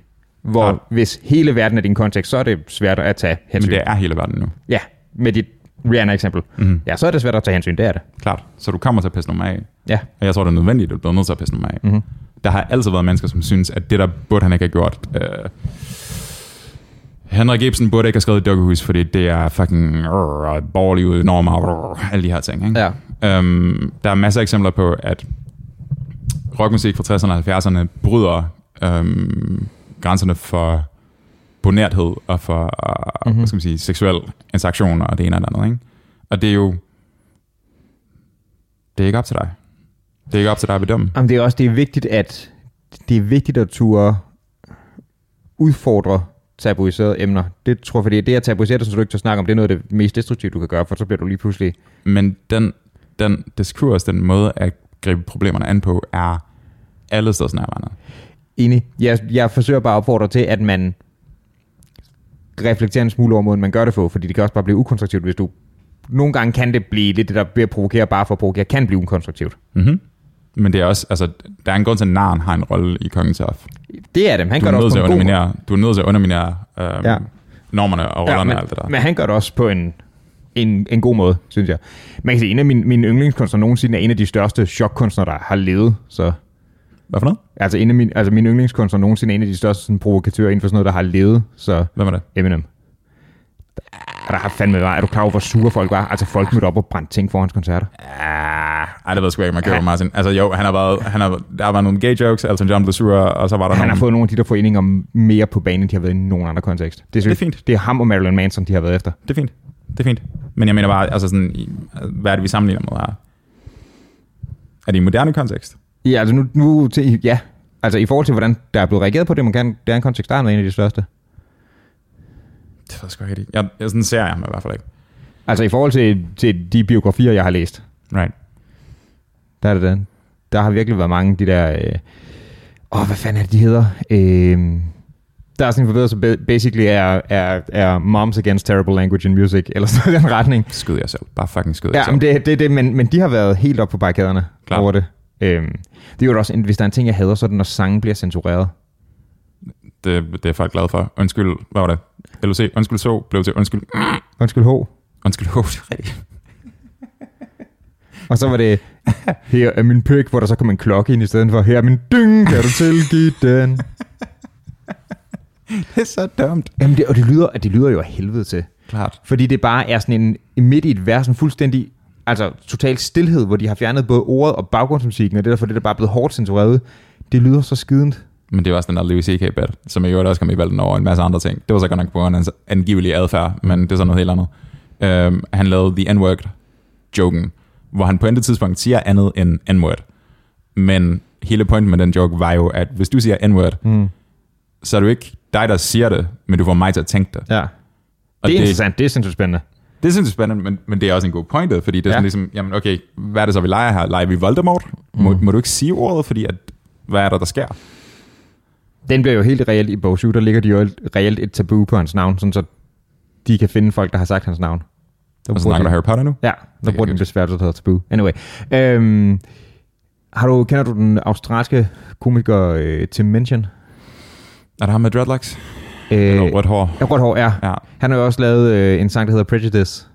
Hvor Ja. hvis hele verden er din kontekst, så er det svært at tage men hensyn. det er hele verden nu. Ja, med dit Rihanna-eksempel. Mm. Ja, så er det svært at tage hensyn, det er det. Klart. Så du kommer til at pisse nogle af. Ja. Og jeg tror, det er nødvendigt, at du bliver nødt til at pisse nogle af. Mm-hmm. Der har altid været mennesker, som synes, at det der burde han ikke have gjort. Øh, Henrik Ibsen burde ikke have skrevet et dukkehus, fordi det er fucking øh, borgerlige normer, øh, alle de her ting. Ikke? Ja. Øhm, der er masser af eksempler på, at rockmusik fra 60'erne og 70'erne bryder øhm, grænserne for bonærthed og for mm-hmm. hvad skal man sige, seksuel interaktion og det ene og det andet. Ikke? Og det er jo det er ikke op til dig. Det er ikke op til dig at bedømme. Jamen, det er også det er vigtigt, at det er vigtigt at ture udfordre tabuiserede emner. Det tror jeg, fordi det at tabuisere det, så du ikke tør snakke om, det er noget af det mest destruktive, du kan gøre, for så bliver du lige pludselig... Men den, den diskurs, den måde at gribe problemerne an på, er alle steder nærværende. Enig. Jeg, jeg forsøger bare at opfordre til, at man reflekterer en smule over måden, man gør det på, fordi det kan også bare blive ukonstruktivt, hvis du... Nogle gange kan det blive lidt det, der bliver provokere bare for at provokere, kan blive ukonstruktivt. Mm-hmm. Men det er også, altså, der er en grund til, at naren har en rolle i Kongens Hof. Det er dem. Han Du gør det også på en god du er nødt til at underminere øhm, Ja. normerne og rollerne Ja, og men, alt det der. men han gør det også på en en, en god måde, synes jeg. Man kan sige, en af mine, mine yndlingskunstnere nogensinde er en af de største chokkunstnere, der har levet. Så, Hvad for noget? altså, en af mine, altså mine yndlingskunstnere nogensinde en af de største sådan, provokatører inden for sådan noget, der har levet. Så Hvem er det? Eminem. Der har fandme været, er du klar over, hvor sure folk var? Altså folk mødte op og brændte ting for hans koncerter. Ah, ej, det ved jeg sgu ikke, man køber Ja. Martin. Altså jo, han har været, han har, der har været nogle gay jokes, Elton John blev sur, og så var der Han nogle... har fået nogle af de der foreninger mere på banen, end de har været i nogen andre kontekst. Det er, Det er fint. Det er ham og Marilyn Manson, de har været efter. Det er fint. Det er fint. Men jeg mener bare, altså sådan, hvad er det, vi sammenligner med her? Er det i moderne kontekst? Ja, altså nu, nu til, ja. Altså i forhold til, hvordan der er blevet reageret på det, man kan, det er en kontekst, der er en af de største. Det jeg sgu ikke. Jeg, jeg, sådan ser jeg ham i hvert fald ikke. Altså i forhold til, til de biografier, jeg har læst, Right. der er det den. Der har virkelig været mange af de der... Øh, åh, hvad fanden er det, de hedder? Øh, der er sådan en forbedrelse, ba- basically er, er, er Moms Against Terrible Language and Music, eller sådan den retning. Skyd jer selv. Bare fucking skyd jer Ja, selv. men, det, det, det, men, men de har været helt op på barrikaderne over det. Øhm, det er jo også, en, hvis der er en ting, jeg hader, så er det, når sange bliver censureret. det, det er folk glade for. Undskyld, hvad var det? LOC, undskyld så, blev til undskyld. Undskyld, H. Undskyld, oh, det er rigtigt. Og så var det, her er min pik, hvor der så kom en klokke ind i stedet for, her er min dyng, kan du tilgive den? Det er så dumt. Jamen det, og det lyder, det lyder jo af helvede til. Klart. Fordi det bare er sådan en, midt i et vers, en fuldstændig, altså total stillhed, hvor de har fjernet både ordet og baggrundsmusikken, og det er derfor, det er bare blevet hårdt censureret. Det lyder så skidende. Men det er også den der Louis C.K. bet, som i øvrigt også kom i valden over en masse andre ting. Det var så godt nok på grund af hans angivelige adfærd, men det er sådan noget helt andet. Um, han lavede The N-word joken, hvor han på intet tidspunkt siger andet end N-word. Men hele pointen med den joke var jo, at hvis du siger N-word, Mm. så er det jo ikke dig, der siger det, men du får mig til at tænke det. Ja. Og Det er interessant, det er sindssygt spændende. Det synes jeg er spændende, men, men det er også en god pointe, fordi det er Ja. sådan ligesom, jamen okay, hvad er det så, vi leger her? Leger vi Voldemort? Må, Mm. må du ikke sige ordet, fordi at, hvad er der, der sker? Den bliver jo helt reelt i bog 7, der ligger de jo reelt et tabu på hans navn, sådan så de kan finde folk, der har sagt hans navn. Der Og snakker du Harry Potter nu? Ja, der bruger den huske. besvær, der hedder tabu. Anyway. Øhm, har du, kender du den australske komiker øh, Tim Minchin? Er der ham med dreadlocks? Øh, Eller rødt hår? ja, rødt hår, ja. Ja. Han har jo også lavet øh, en sang, der hedder Prejudice.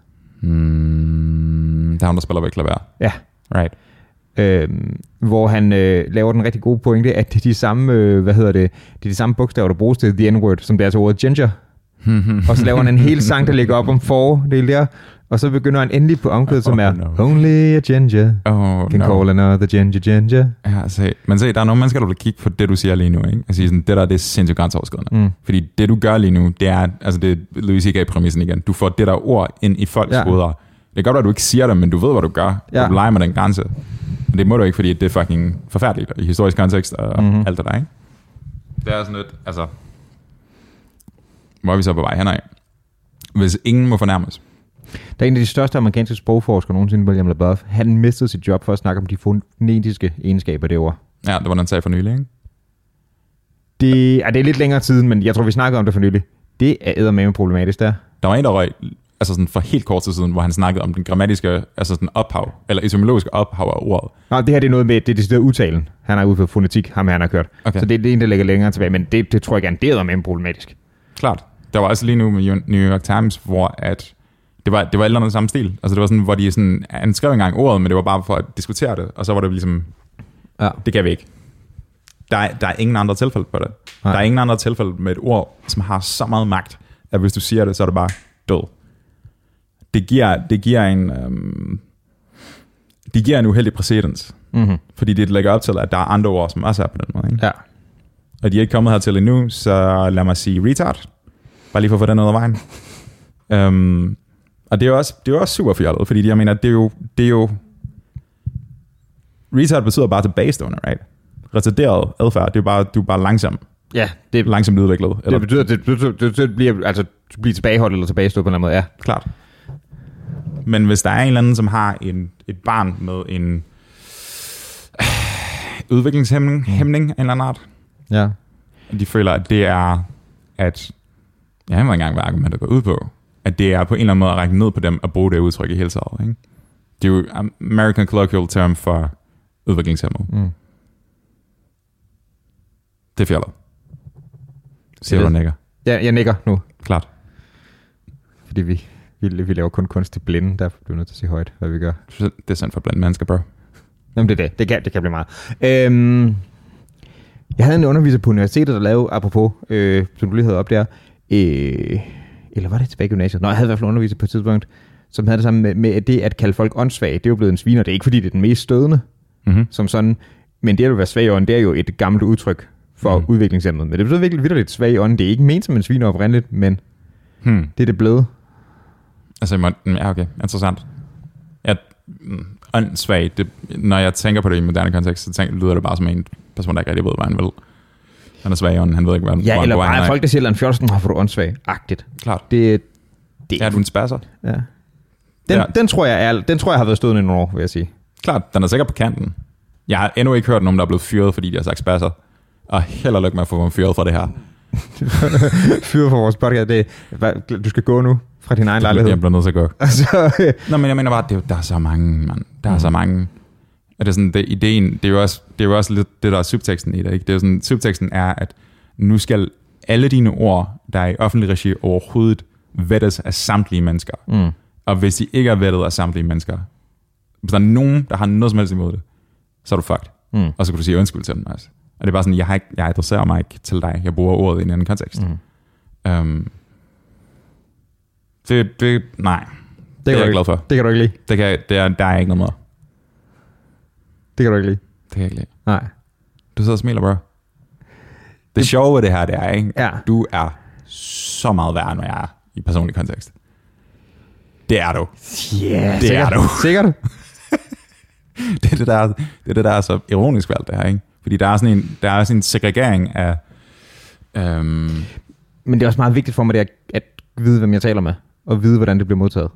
Mm, det er ham, der spiller ved klaver. Ja. Right. Øhm, hvor han øh, laver den rigtig gode pointe, at det er de samme, øh, hvad hedder det, det er de samme bogstaver, der bruges til the n-word, som det er til ordet ginger. Og så laver han en hel sang, der ligger op om fordel der, og så begynder han endelig på omkvædet, som Oh, er no. Only a ginger Oh, can no. call another ginger ginger. Ja, se. Men se, der er nogle mennesker, der vil kigge på det, du siger lige nu. Ikke? Sige sådan, det der, det er sindssygt grænseoverskridende. Mm. Fordi det, du gør lige nu, det er, altså det er Louis C.K. præmissen igen. Du får det der ord ind i folks Ja. hoveder. Det kan godt at du ikke siger det, men du ved, hvad du gør. Ja. Du leger med den grænse. Men det må du ikke, fordi det er fucking forfærdeligt i historisk kontekst og Mhm. mm-hmm. alt det der, ikke? Det er sådan lidt, altså... Hvor er vi så på vej henad? Hvis ingen må fornærmes. Der er en af de største amerikanske sprogforskere nogensinde, William LaBeouf. Han mistede sit job for at snakke om de fonetiske egenskaber det ord. Ja, det var den sag for nylig, ikke? Det, er, det er lidt længere tid, men jeg tror, vi snakkede om det for nylig. Det er eddermame problematisk der. Der var en, der røg, altså sådan for helt kort tid siden, hvor han snakkede om den grammatiske, altså sådan ophav, eller etymologiske ophav af ordet. Nå, det her det er noget med, det er decideret udtalen. Han har udført fonetik, ham han har kørt. Okay. Så det, det er en, der ligger længere tilbage, men det, det tror jeg gerne, det er eddermame problematisk. Klart. Der var også lige nu med New York Times, hvor at det var, det var et eller andet samme stil. Altså det var sådan, hvor de sådan, han skrev engang ordet, men det var bare for at diskutere det, og så var det ligesom, Ja. det kan vi ikke. Der er, der er ingen andre tilfælde på det. Nej. Der er ingen andre tilfælde med et ord, som har så meget magt, at hvis du siger det, så er det bare død. Det giver, det giver en... Øhm, det giver en uheldig præcedens, Mm-hmm. fordi det lægger op til, at der er andre ord, som også er på den måde. Ikke? Ja. Og de er ikke kommet hertil endnu, så lad mig sige retard. Bare lige for at få den ud af vejen. um, og det er jo også, det er jo også super fjollet, fordi jeg mener, det er jo, det er jo retard betyder bare tilbagestående, right? Retarderet adfærd, det er jo bare, du er bare langsom, Ja, det, langsomt udviklet. Eller, det betyder, det, betyder, det, det bliver, altså, du bliver tilbageholdt eller tilbagestået på en eller anden måde, ja. klart. Men hvis der er en eller anden, som har en, et barn med en udviklingshæmning hæmning af en eller anden art, Ja. De føler, at det er, at, jeg ved ikke engang, hvad argumentet går ud på, at det er på en eller anden måde at række ned på dem at bruge det udtryk i hele taget. Ikke? Det er jo American colloquial term for udviklingshemmet. Mm. Det er fjollet. Siger du nikker. ja, jeg nikker nu, Klart. fordi vi, Vi, vi laver kun kunst til blinde, der bliver nødt til at sige højt, hvad vi gør. Det er sådan for blandt mennesker, bro. Jamen det er det. Det kan, det kan blive meget. Øhm, jeg havde en underviser på universitetet, der lavede, apropos, øh, som du lige havde op der, øh, eller var det tilbage i gymnasiet? Nå, jeg havde i hvert fald underviser på et tidspunkt, som havde det samme med, med det at kalde folk åndssvage. Det er jo blevet en sviner. Det er ikke fordi, det er den mest stødende, Mm-hmm. som sådan, men det at være svag i ånden, det er jo et gammelt udtryk for mm. udviklingshemmet. Men det betyder virkelig vidderligt svag i ånden. Det er ikke ment som en sviner oprindeligt, men Hmm. det er det blevet. Altså, mm, ja, okay, interessant. Jeg, mm, åndssvag, det, når jeg tænker på det i en moderne kontekst, så tænker, lyder det bare som en person, der ikke rigtig ved, hvad han vil. Han er svag i ånden, han ved ikke, hvad Ja, hvor, eller hvor han bare er. folk, der siger, at en fjolsen har fået åndssvag-agtigt. Klart. Det, det, Ja, du er en spasser. ja. Den, Ja. ja. den, tror jeg er, den tror jeg har været stående i nogle år, vil jeg sige. Klart, den er sikkert på kanten. Jeg har endnu ikke hørt nogen, der er blevet fyret, fordi de har sagt spasser. Og held og lykke med at få dem fyret fra det her. Fyret for vores podcast, det er, du skal gå nu fra din egen lejlighed. Jeg bliver nødt til at gå. Altså, Nå, men jeg mener bare, det, er der er så mange, mand. Der er så mange. Er det sådan, det, ideen, det er, jo også, det er jo også lidt det, der er subteksten i det. Ikke? Det er sådan, subteksten er, at nu skal alle dine ord, der er i offentlig regi overhovedet, vettes af samtlige mennesker. mm. Og hvis de ikke er vettet af samtlige mennesker, hvis der er nogen, der har noget som helst imod det, så er du fucked. Mm. Og så kan du sige undskyld til dem også. Og det er bare sådan, jeg, har ikke, jeg adresserer mig ikke til dig. Jeg bruger ordet i en anden kontekst. Mm. Um, det, det, nej, det, det er jeg du glad ikke, for. det kan du ikke lide. Det kan, det er, der er ikke noget mere. Det kan du ikke lide. Det kan jeg ikke lide. Nej. Du sidder og smiler, bro. Det sjove ved det her, det er, ikke? Ja. Du er så meget værd, når jeg er i personlig kontekst. Det er du. Yeah, Det er du. Sikkert. Det er det, der, det er det, der er så ironisk ved alt det her, ikke? Fordi der er sådan en, der er sådan en segregering af... Øhm, Men det er også meget vigtigt for mig, det er at vide, hvem jeg taler med. Og vide, hvordan det bliver modtaget.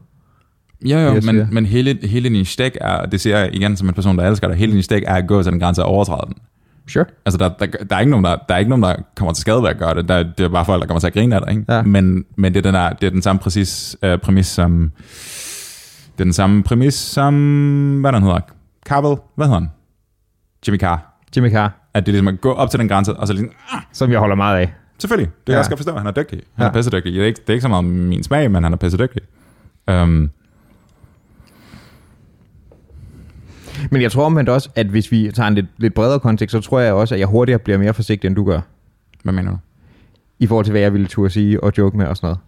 Jo, jo, siger. men, men hele, hele din stik er, det siger jeg igen som en person, der elsker dig, hele din stik er at gå til den grænse og overtræde den. Sure. Altså, der, der, der, er ikke nogen, der, der er ikke nogen, der kommer til skade ved at gøre det. Der, det er bare folk, der kommer til at grine af dig. Ikke? Ja. Men, men det, er den der, det er den samme præcis, øh, præmis som... Det er den samme præmis som... Hvad den hedder? Carvel? Hvad hedder han? Jimmy Carr. Jimmy Carr, At det er ligesom at gå op til den grænse, og så ligesom... Ah, som jeg holder meget af. selvfølgelig, det kan Ja. jeg også godt forstå. Han er dygtig. Han Ja. er pissedygtig. Det er, ikke, det er ikke så meget min smag, men han er pissedygtig. Um, Men jeg tror omvendt også, at hvis vi tager en lidt, lidt bredere kontekst, så tror jeg også, at jeg hurtigere bliver mere forsigtig, end du gør. hvad mener du? I forhold til, hvad jeg ville turde sige og joke med og sådan noget.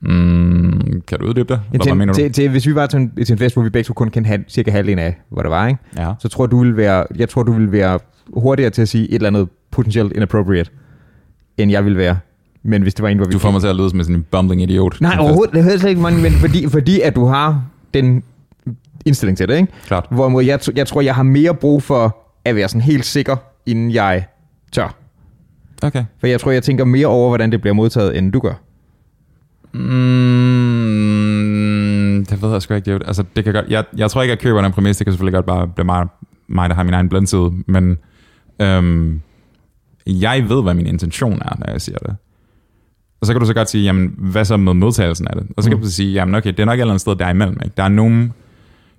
Mm, kan du uddybe det? Eller, hvad til, mener du? til, til, hvis vi var til en, til en fest, hvor vi begge to kun kendte halv, cirka halvdelen af, hvor der var, ikke? Ja. så tror du vil være, jeg tror, du vil være hurtigere til at sige et eller andet potentielt inappropriate, end jeg vil være. Men hvis det var en, hvor vi Du får mig til at lyde som sådan en bumbling idiot. Nej, overhovedet. Det hedder slet ikke, men fordi, fordi at du har den indstilling til det, ikke? Klart. Hvorimod jeg, jeg tror, jeg har mere brug for at være sådan helt sikker, inden jeg tør. Okay. For jeg tror, jeg tænker mere over, hvordan det bliver modtaget, end du gør. Mm, det ved jeg sgu ikke. Jo- altså, det kan godt, jeg, jeg tror ikke, jeg køber den præmis. Det kan selvfølgelig godt bare blive mig, mig der har min egen blindside. Men øhm, jeg ved, hvad min intention er, når jeg siger det. Og så kan du så godt sige, jamen, hvad så med modtagelsen af det? Og så kan Mm. du sige, jamen okay, det er nok et eller andet sted derimellem. Ikke? Der er nogen...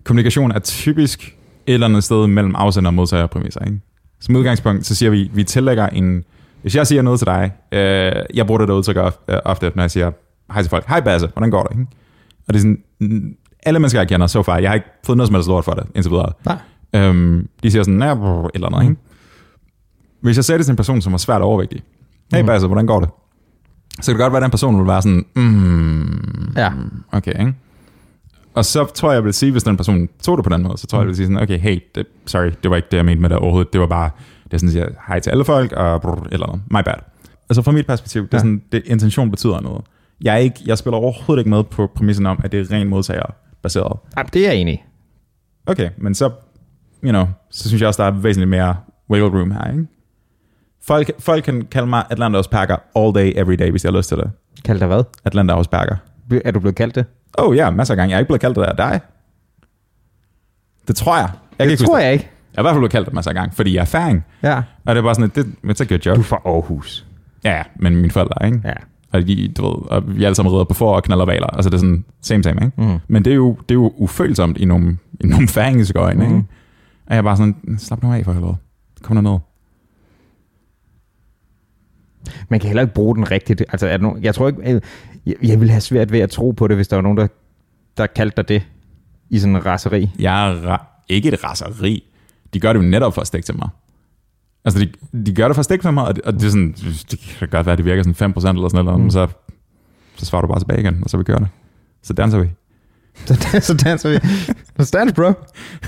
Kommunikation er typisk et eller andet sted mellem afsender og modtager præmisser. Ikke? Som udgangspunkt, så siger vi, vi tillægger en... Hvis jeg siger noget til dig, øh, jeg bruger det der udtryk of- øh, ofte, når jeg siger hej til folk. Hej Basse, hvordan går det? Ikke? Og det er sådan, mm, alle mennesker, jeg kender så far, jeg har ikke fået noget som helst lort for det, indtil videre. Nej. Øhm, de siger sådan, brr, et eller andet, ikke? Hvis jeg sagde det til en person, som var svært overvægtig, hey Mhm. Basse, hvordan går det? Så kan det godt være, at den person vil være sådan, mm, Ja. okay, ikke? Og så tror jeg, jeg vil sige, hvis den person tog det på den måde, så tror jeg, jeg vil sige sådan, okay, hey, det, sorry, det var ikke det, jeg mente med det overhovedet. Det var bare, det er sådan, at jeg siger hej til alle folk, og brr, eller andet. My bad. Altså fra mit perspektiv, det er Ja. sådan, det, intention betyder noget. Jeg, er ikke, jeg spiller overhovedet ikke med på præmissen om, at det er ren modtager baseret. Ja, det er jeg enig. Okay, men så, you know, så synes jeg også, der er væsentligt mere wiggle room her, ikke? Folk, folk kan kalde mig Atlanta Packer all day, every day, hvis jeg har lyst til det. Kald dig hvad? Atlanta Packer. Er du blevet kaldt det? Oh ja, masser af gange. Jeg er ikke blevet kaldt det af dig. Det tror jeg. Jeg det ikke tror jeg ikke. det. Jeg har i hvert fald blevet kaldt det masser af gange, fordi jeg er erfaring. Ja. Og det er bare sådan, det, it's a good job. Du er fra Aarhus. Ja, men mine forældre, ikke? Ja. Og, de, du ved, og vi alle sammen rider på for og knaller valer. Altså det er sådan, same same, ikke? Mm. Men det er jo, det er jo ufølsomt i nogle, i nogle færingiske øjne, Mhm. ikke? Og jeg er bare sådan, slap nu af for helvede. Kom nu ned. Man kan heller ikke bruge den rigtigt. Altså, er der nogen, jeg tror ikke... Jeg, jeg ville have svært ved at tro på det, hvis der var nogen, der, der kaldte dig det i sådan en raseri. Jeg er ra- ikke et raseri. De gør det jo netop for at stikke til mig. Altså, de, de gør det for at stikke til mig, og det, og det er sådan, det kan godt være, at det virker sådan 5% eller sådan noget, mm. så, så svarer du bare tilbage igen, og så vi gør det. Så danser vi. Så, så danser vi. Så dans, bro.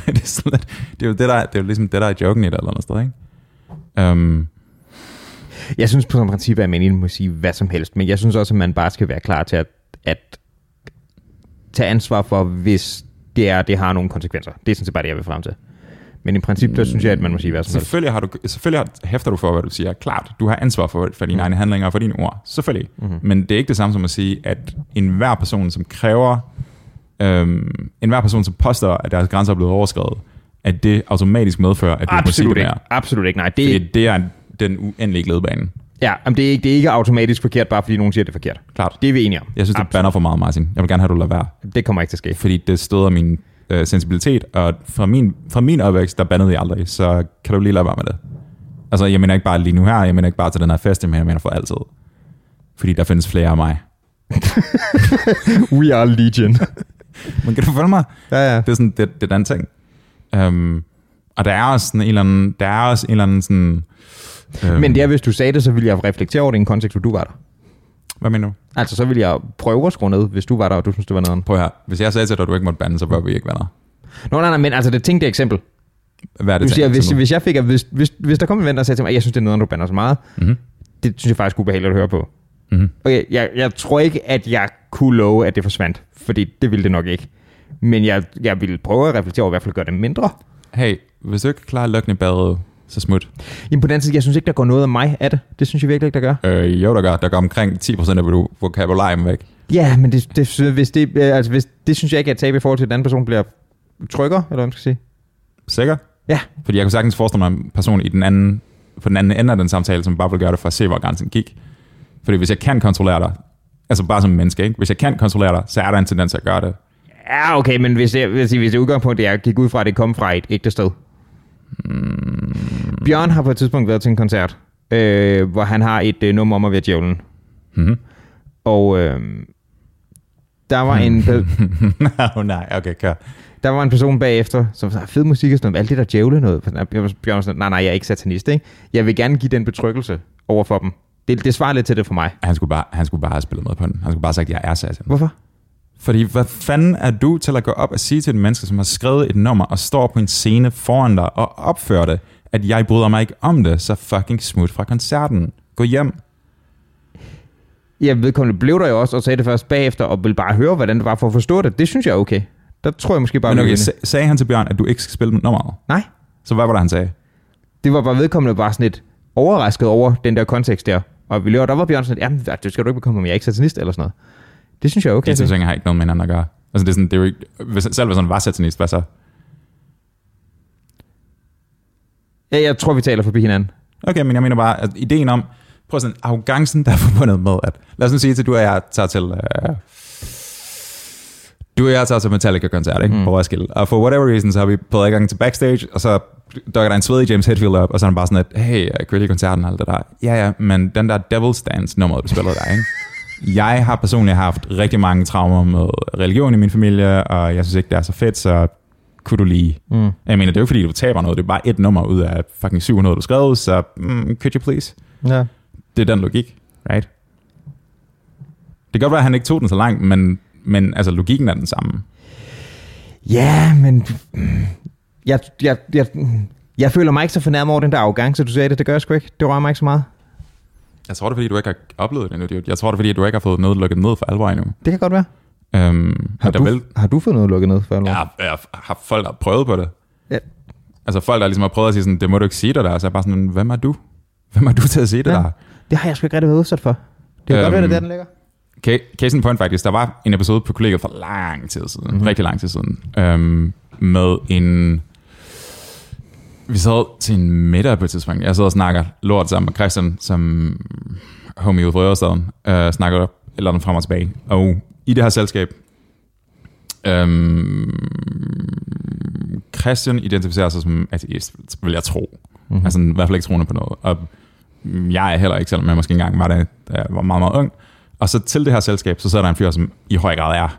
det, er sådan, det, er jo det, der, det er jo ligesom det, der er joken i det, eller noget sted, ikke? Um, Jeg synes på som princip, at man må sige hvad som helst, men jeg synes også, at man bare skal være klar til at, at tage ansvar for, hvis det er, det har nogle konsekvenser. Det er sådan set bare det, jeg vil frem til. Men i princip, der synes jeg, at man må sige hvad som helst. selvfølgelig, har du, selvfølgelig hæfter du for, hvad du siger. Klart, du har ansvar for, for dine mm. egne handlinger og for dine ord. Selvfølgelig. Mm-hmm. Men det er ikke det samme som at sige, at enhver person, som kræver, øhm, enhver person, som påstår, at deres grænser er blevet overskrevet, at det automatisk medfører, at du må sige Absolut det ikke. mere. Absolut ikke, nej. Det er, Fordi det er den uendelige glædebane. ja, jamen, det, er ikke, det er ikke automatisk forkert, bare fordi nogen siger, det er forkert. Klart. Det er vi enige om. Jeg synes, det banner for meget, Martin. Jeg vil gerne have, at du lader være. det kommer ikke til at ske. Fordi det støder min øh, sensibilitet, og fra min, fra min opvækst, der bandede jeg aldrig, så kan du lige lade være med det. Altså, jeg mener ikke bare lige nu her, jeg mener ikke bare til den her fest, men jeg mener for altid. Fordi der findes flere af mig. We are legion. Men kan du følge mig? ja, ja. Det er sådan, det, det er den ting. Um, og der er også sådan en eller anden, der er også en eller anden sådan... Um, Men det er, hvis du sagde det, så ville jeg reflektere over det i en kontekst, hvor du var der. Hvad mener du? Altså, så ville jeg prøve at skrue ned, hvis du var der, og du synes, det var noget. Prøv her. Hvis jeg sagde til dig, at du ikke måtte bande, så bør vi ikke være der. Nå, nej, nej, men altså, det tænkte eksempel. Hvad er det Du siger, hvis, hvis jeg fik, at hvis, hvis, hvis der kom en ven, der sagde til mig, at jeg synes, det er noget, du bander så meget, Mhm. det synes jeg faktisk er ubehageligt at høre på. Mhm. Okay, jeg, jeg tror ikke, at jeg kunne love, at det forsvandt, fordi det ville det nok ikke. Men jeg, jeg ville prøve at reflektere over, i hvert fald gøre det mindre. Hey, hvis du ikke klarer at lukke i badet, så smut. Jamen på den side, jeg synes ikke, der går noget af mig af det. Det synes jeg virkelig ikke, der gør. Øh, jo, der gør, der går omkring 10% af vo- vokabularium væk. Ja, men det, det, hvis det, øh, altså, hvis, det synes jeg ikke er et tab i forhold til, at den anden person bliver trykker, eller hvad man skal sige. Sikker? Ja. Fordi jeg kunne sagtens forestille mig en person i den anden, på den anden ende af den samtale, som bare vil gøre det for at se, hvor grænsen gik. Fordi hvis jeg kan kontrollere dig, altså bare som menneske, ikke? hvis jeg kan kontrollere dig, så er der en tendens til at gøre det. Ja, okay, men hvis det, hvis det, hvis det udgangspunkt, er, jeg gik ud fra, at det kom fra et ægte sted. Mm. Bjørn har på et tidspunkt været til en koncert, øh, hvor han har et øh, nummer om at være djævlen. Mhm. Og øh, der var en oh, nej, okay, kør. der var en person bagefter, som sagde, fed musik og sådan noget, alt det der djævle noget. Bjørn var sådan, nej, nej, jeg er ikke satanist, ikke? Jeg vil gerne give den betryggelse over for dem. Det, det svarer lidt til det for mig. Han skulle, bare, han skulle bare have spillet med på den. Han skulle bare have sagt, jeg er satan. Hvorfor? Fordi hvad fanden er du til at gå op og sige til en menneske, som har skrevet et nummer og står på en scene foran dig og opfører det, at jeg bryder mig ikke om det, så fucking smut fra koncerten. Gå hjem. Jeg vedkommende blev der jo også og sagde det først bagefter, og ville bare høre, hvordan det var for at forstå det. Det synes jeg er okay. Der tror jeg måske bare, Men okay, sagde han til Bjørn, at du ikke skal spille nummeret? Nej, Så hvad var det, han sagde? det var bare vedkommende bare sådan lidt overrasket over den der kontekst der. Og vi løber, der var Bjørn sådan lidt, jamen, det skal du ikke bekomme, om jeg er ikke satanist eller sådan noget. Det synes jeg er okay. Ting har ikke noget med hinanden at gøre. Altså det er sådan, det er ikke, hvis, selv hvis han var satanist, hvad så? Ja, jeg tror, vi taler forbi hinanden. Okay, men jeg mener bare, at ideen om, prøv sådan, arrogancen, der er forbundet med, at lad os nu sige til, du og jeg tager til, øh, du og jeg tager til Metallica-koncert, ikke? Mm. På Roskilde. Og for whatever reason, så har vi på adgang til backstage, og så dukker der en svedig James Hetfield op, og så er han bare sådan lidt, hey, jeg kunne lide koncerten og alt det der. Ja, ja, men den der Devil's Dance nummer, du spiller der, ikke? Jeg har personligt haft rigtig mange traumer med religion i min familie, og jeg synes ikke, det er så fedt, så kunne du lige... Mm. Jeg mener, det er jo ikke, fordi du taber noget, det er bare et nummer ud af fucking 700, du skrev, så mm, could you please? Ja. Det er den logik, right? Det kan godt være, at han ikke tog den så langt, men, men altså, logikken er den samme. Ja, men... Jeg, jeg, jeg, jeg føler mig ikke så fornærmet over den der arrogance, du sagde det. Det gør jeg sgu ikke. Det rører mig ikke så meget. Jeg tror det er, fordi du ikke har oplevet det endnu. dude. Jeg tror det er, fordi du ikke har fået noget lukket ned for alvor endnu. Det kan godt være. Øhm, Har, du, vil, har du fået noget lukket ned for alvor? jeg, jeg har folk, der har prøvet på det. Ja. Altså folk, der ligesom har prøvet at sige sådan, det må du ikke sige dig der. Så er jeg bare sådan, hvem er du? Hvem er du til at sige det Ja. der? Det har jeg sgu ikke rigtig været udsat for. Det kan øhm, godt være, det er der, Øhm, den ligger. Ca- Case in point faktisk, der var en episode på kollegiet for lang tid siden, Mhm. mm-hmm. rigtig lang tid siden, øhm, med en... Vi sad til en middag på et tidspunkt. Jeg sidder og snakker lort sammen med Christian, som homie ude fra Ørestaden, øh, snakker et eller andet frem og tilbage. Og i det her selskab, øhm, Christian identificerer sig som ateist, vil jeg tro. Mm-hmm. Altså i hvert fald ikke troende på noget. Og jeg er heller ikke, selvom jeg måske engang var det, da jeg var meget, meget ung. Og så til det her selskab, så sidder der en fyr, som i høj grad er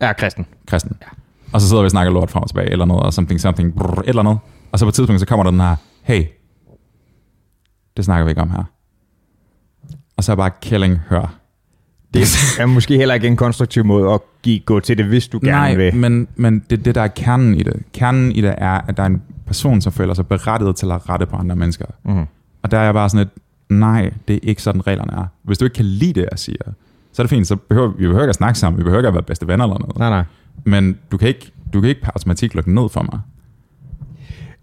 Ja, kristen. kristen. Ja. Og så sidder vi og snakker lort frem og tilbage, eller noget, og something, something, brrr, et eller andet. Og så på et tidspunkt, så kommer der den her, hey, det snakker vi ikke om her. Og så er bare killing, hør. Det er måske heller ikke en konstruktiv måde at give, gå til det, hvis du gerne Nej, vil. men, men det det, der er kernen i det. Kernen i det er, at der er en person, som føler sig berettiget til at rette på andre mennesker. Mhm. Og der er jeg bare sådan et, nej, det er ikke sådan reglerne er. Hvis du ikke kan lide det, jeg siger, så er det fint, så behøver vi behøver ikke at snakke sammen, vi behøver ikke at være bedste venner eller noget. Nej, nej. Men du kan ikke, du kan ikke per automatik lukke ned for mig.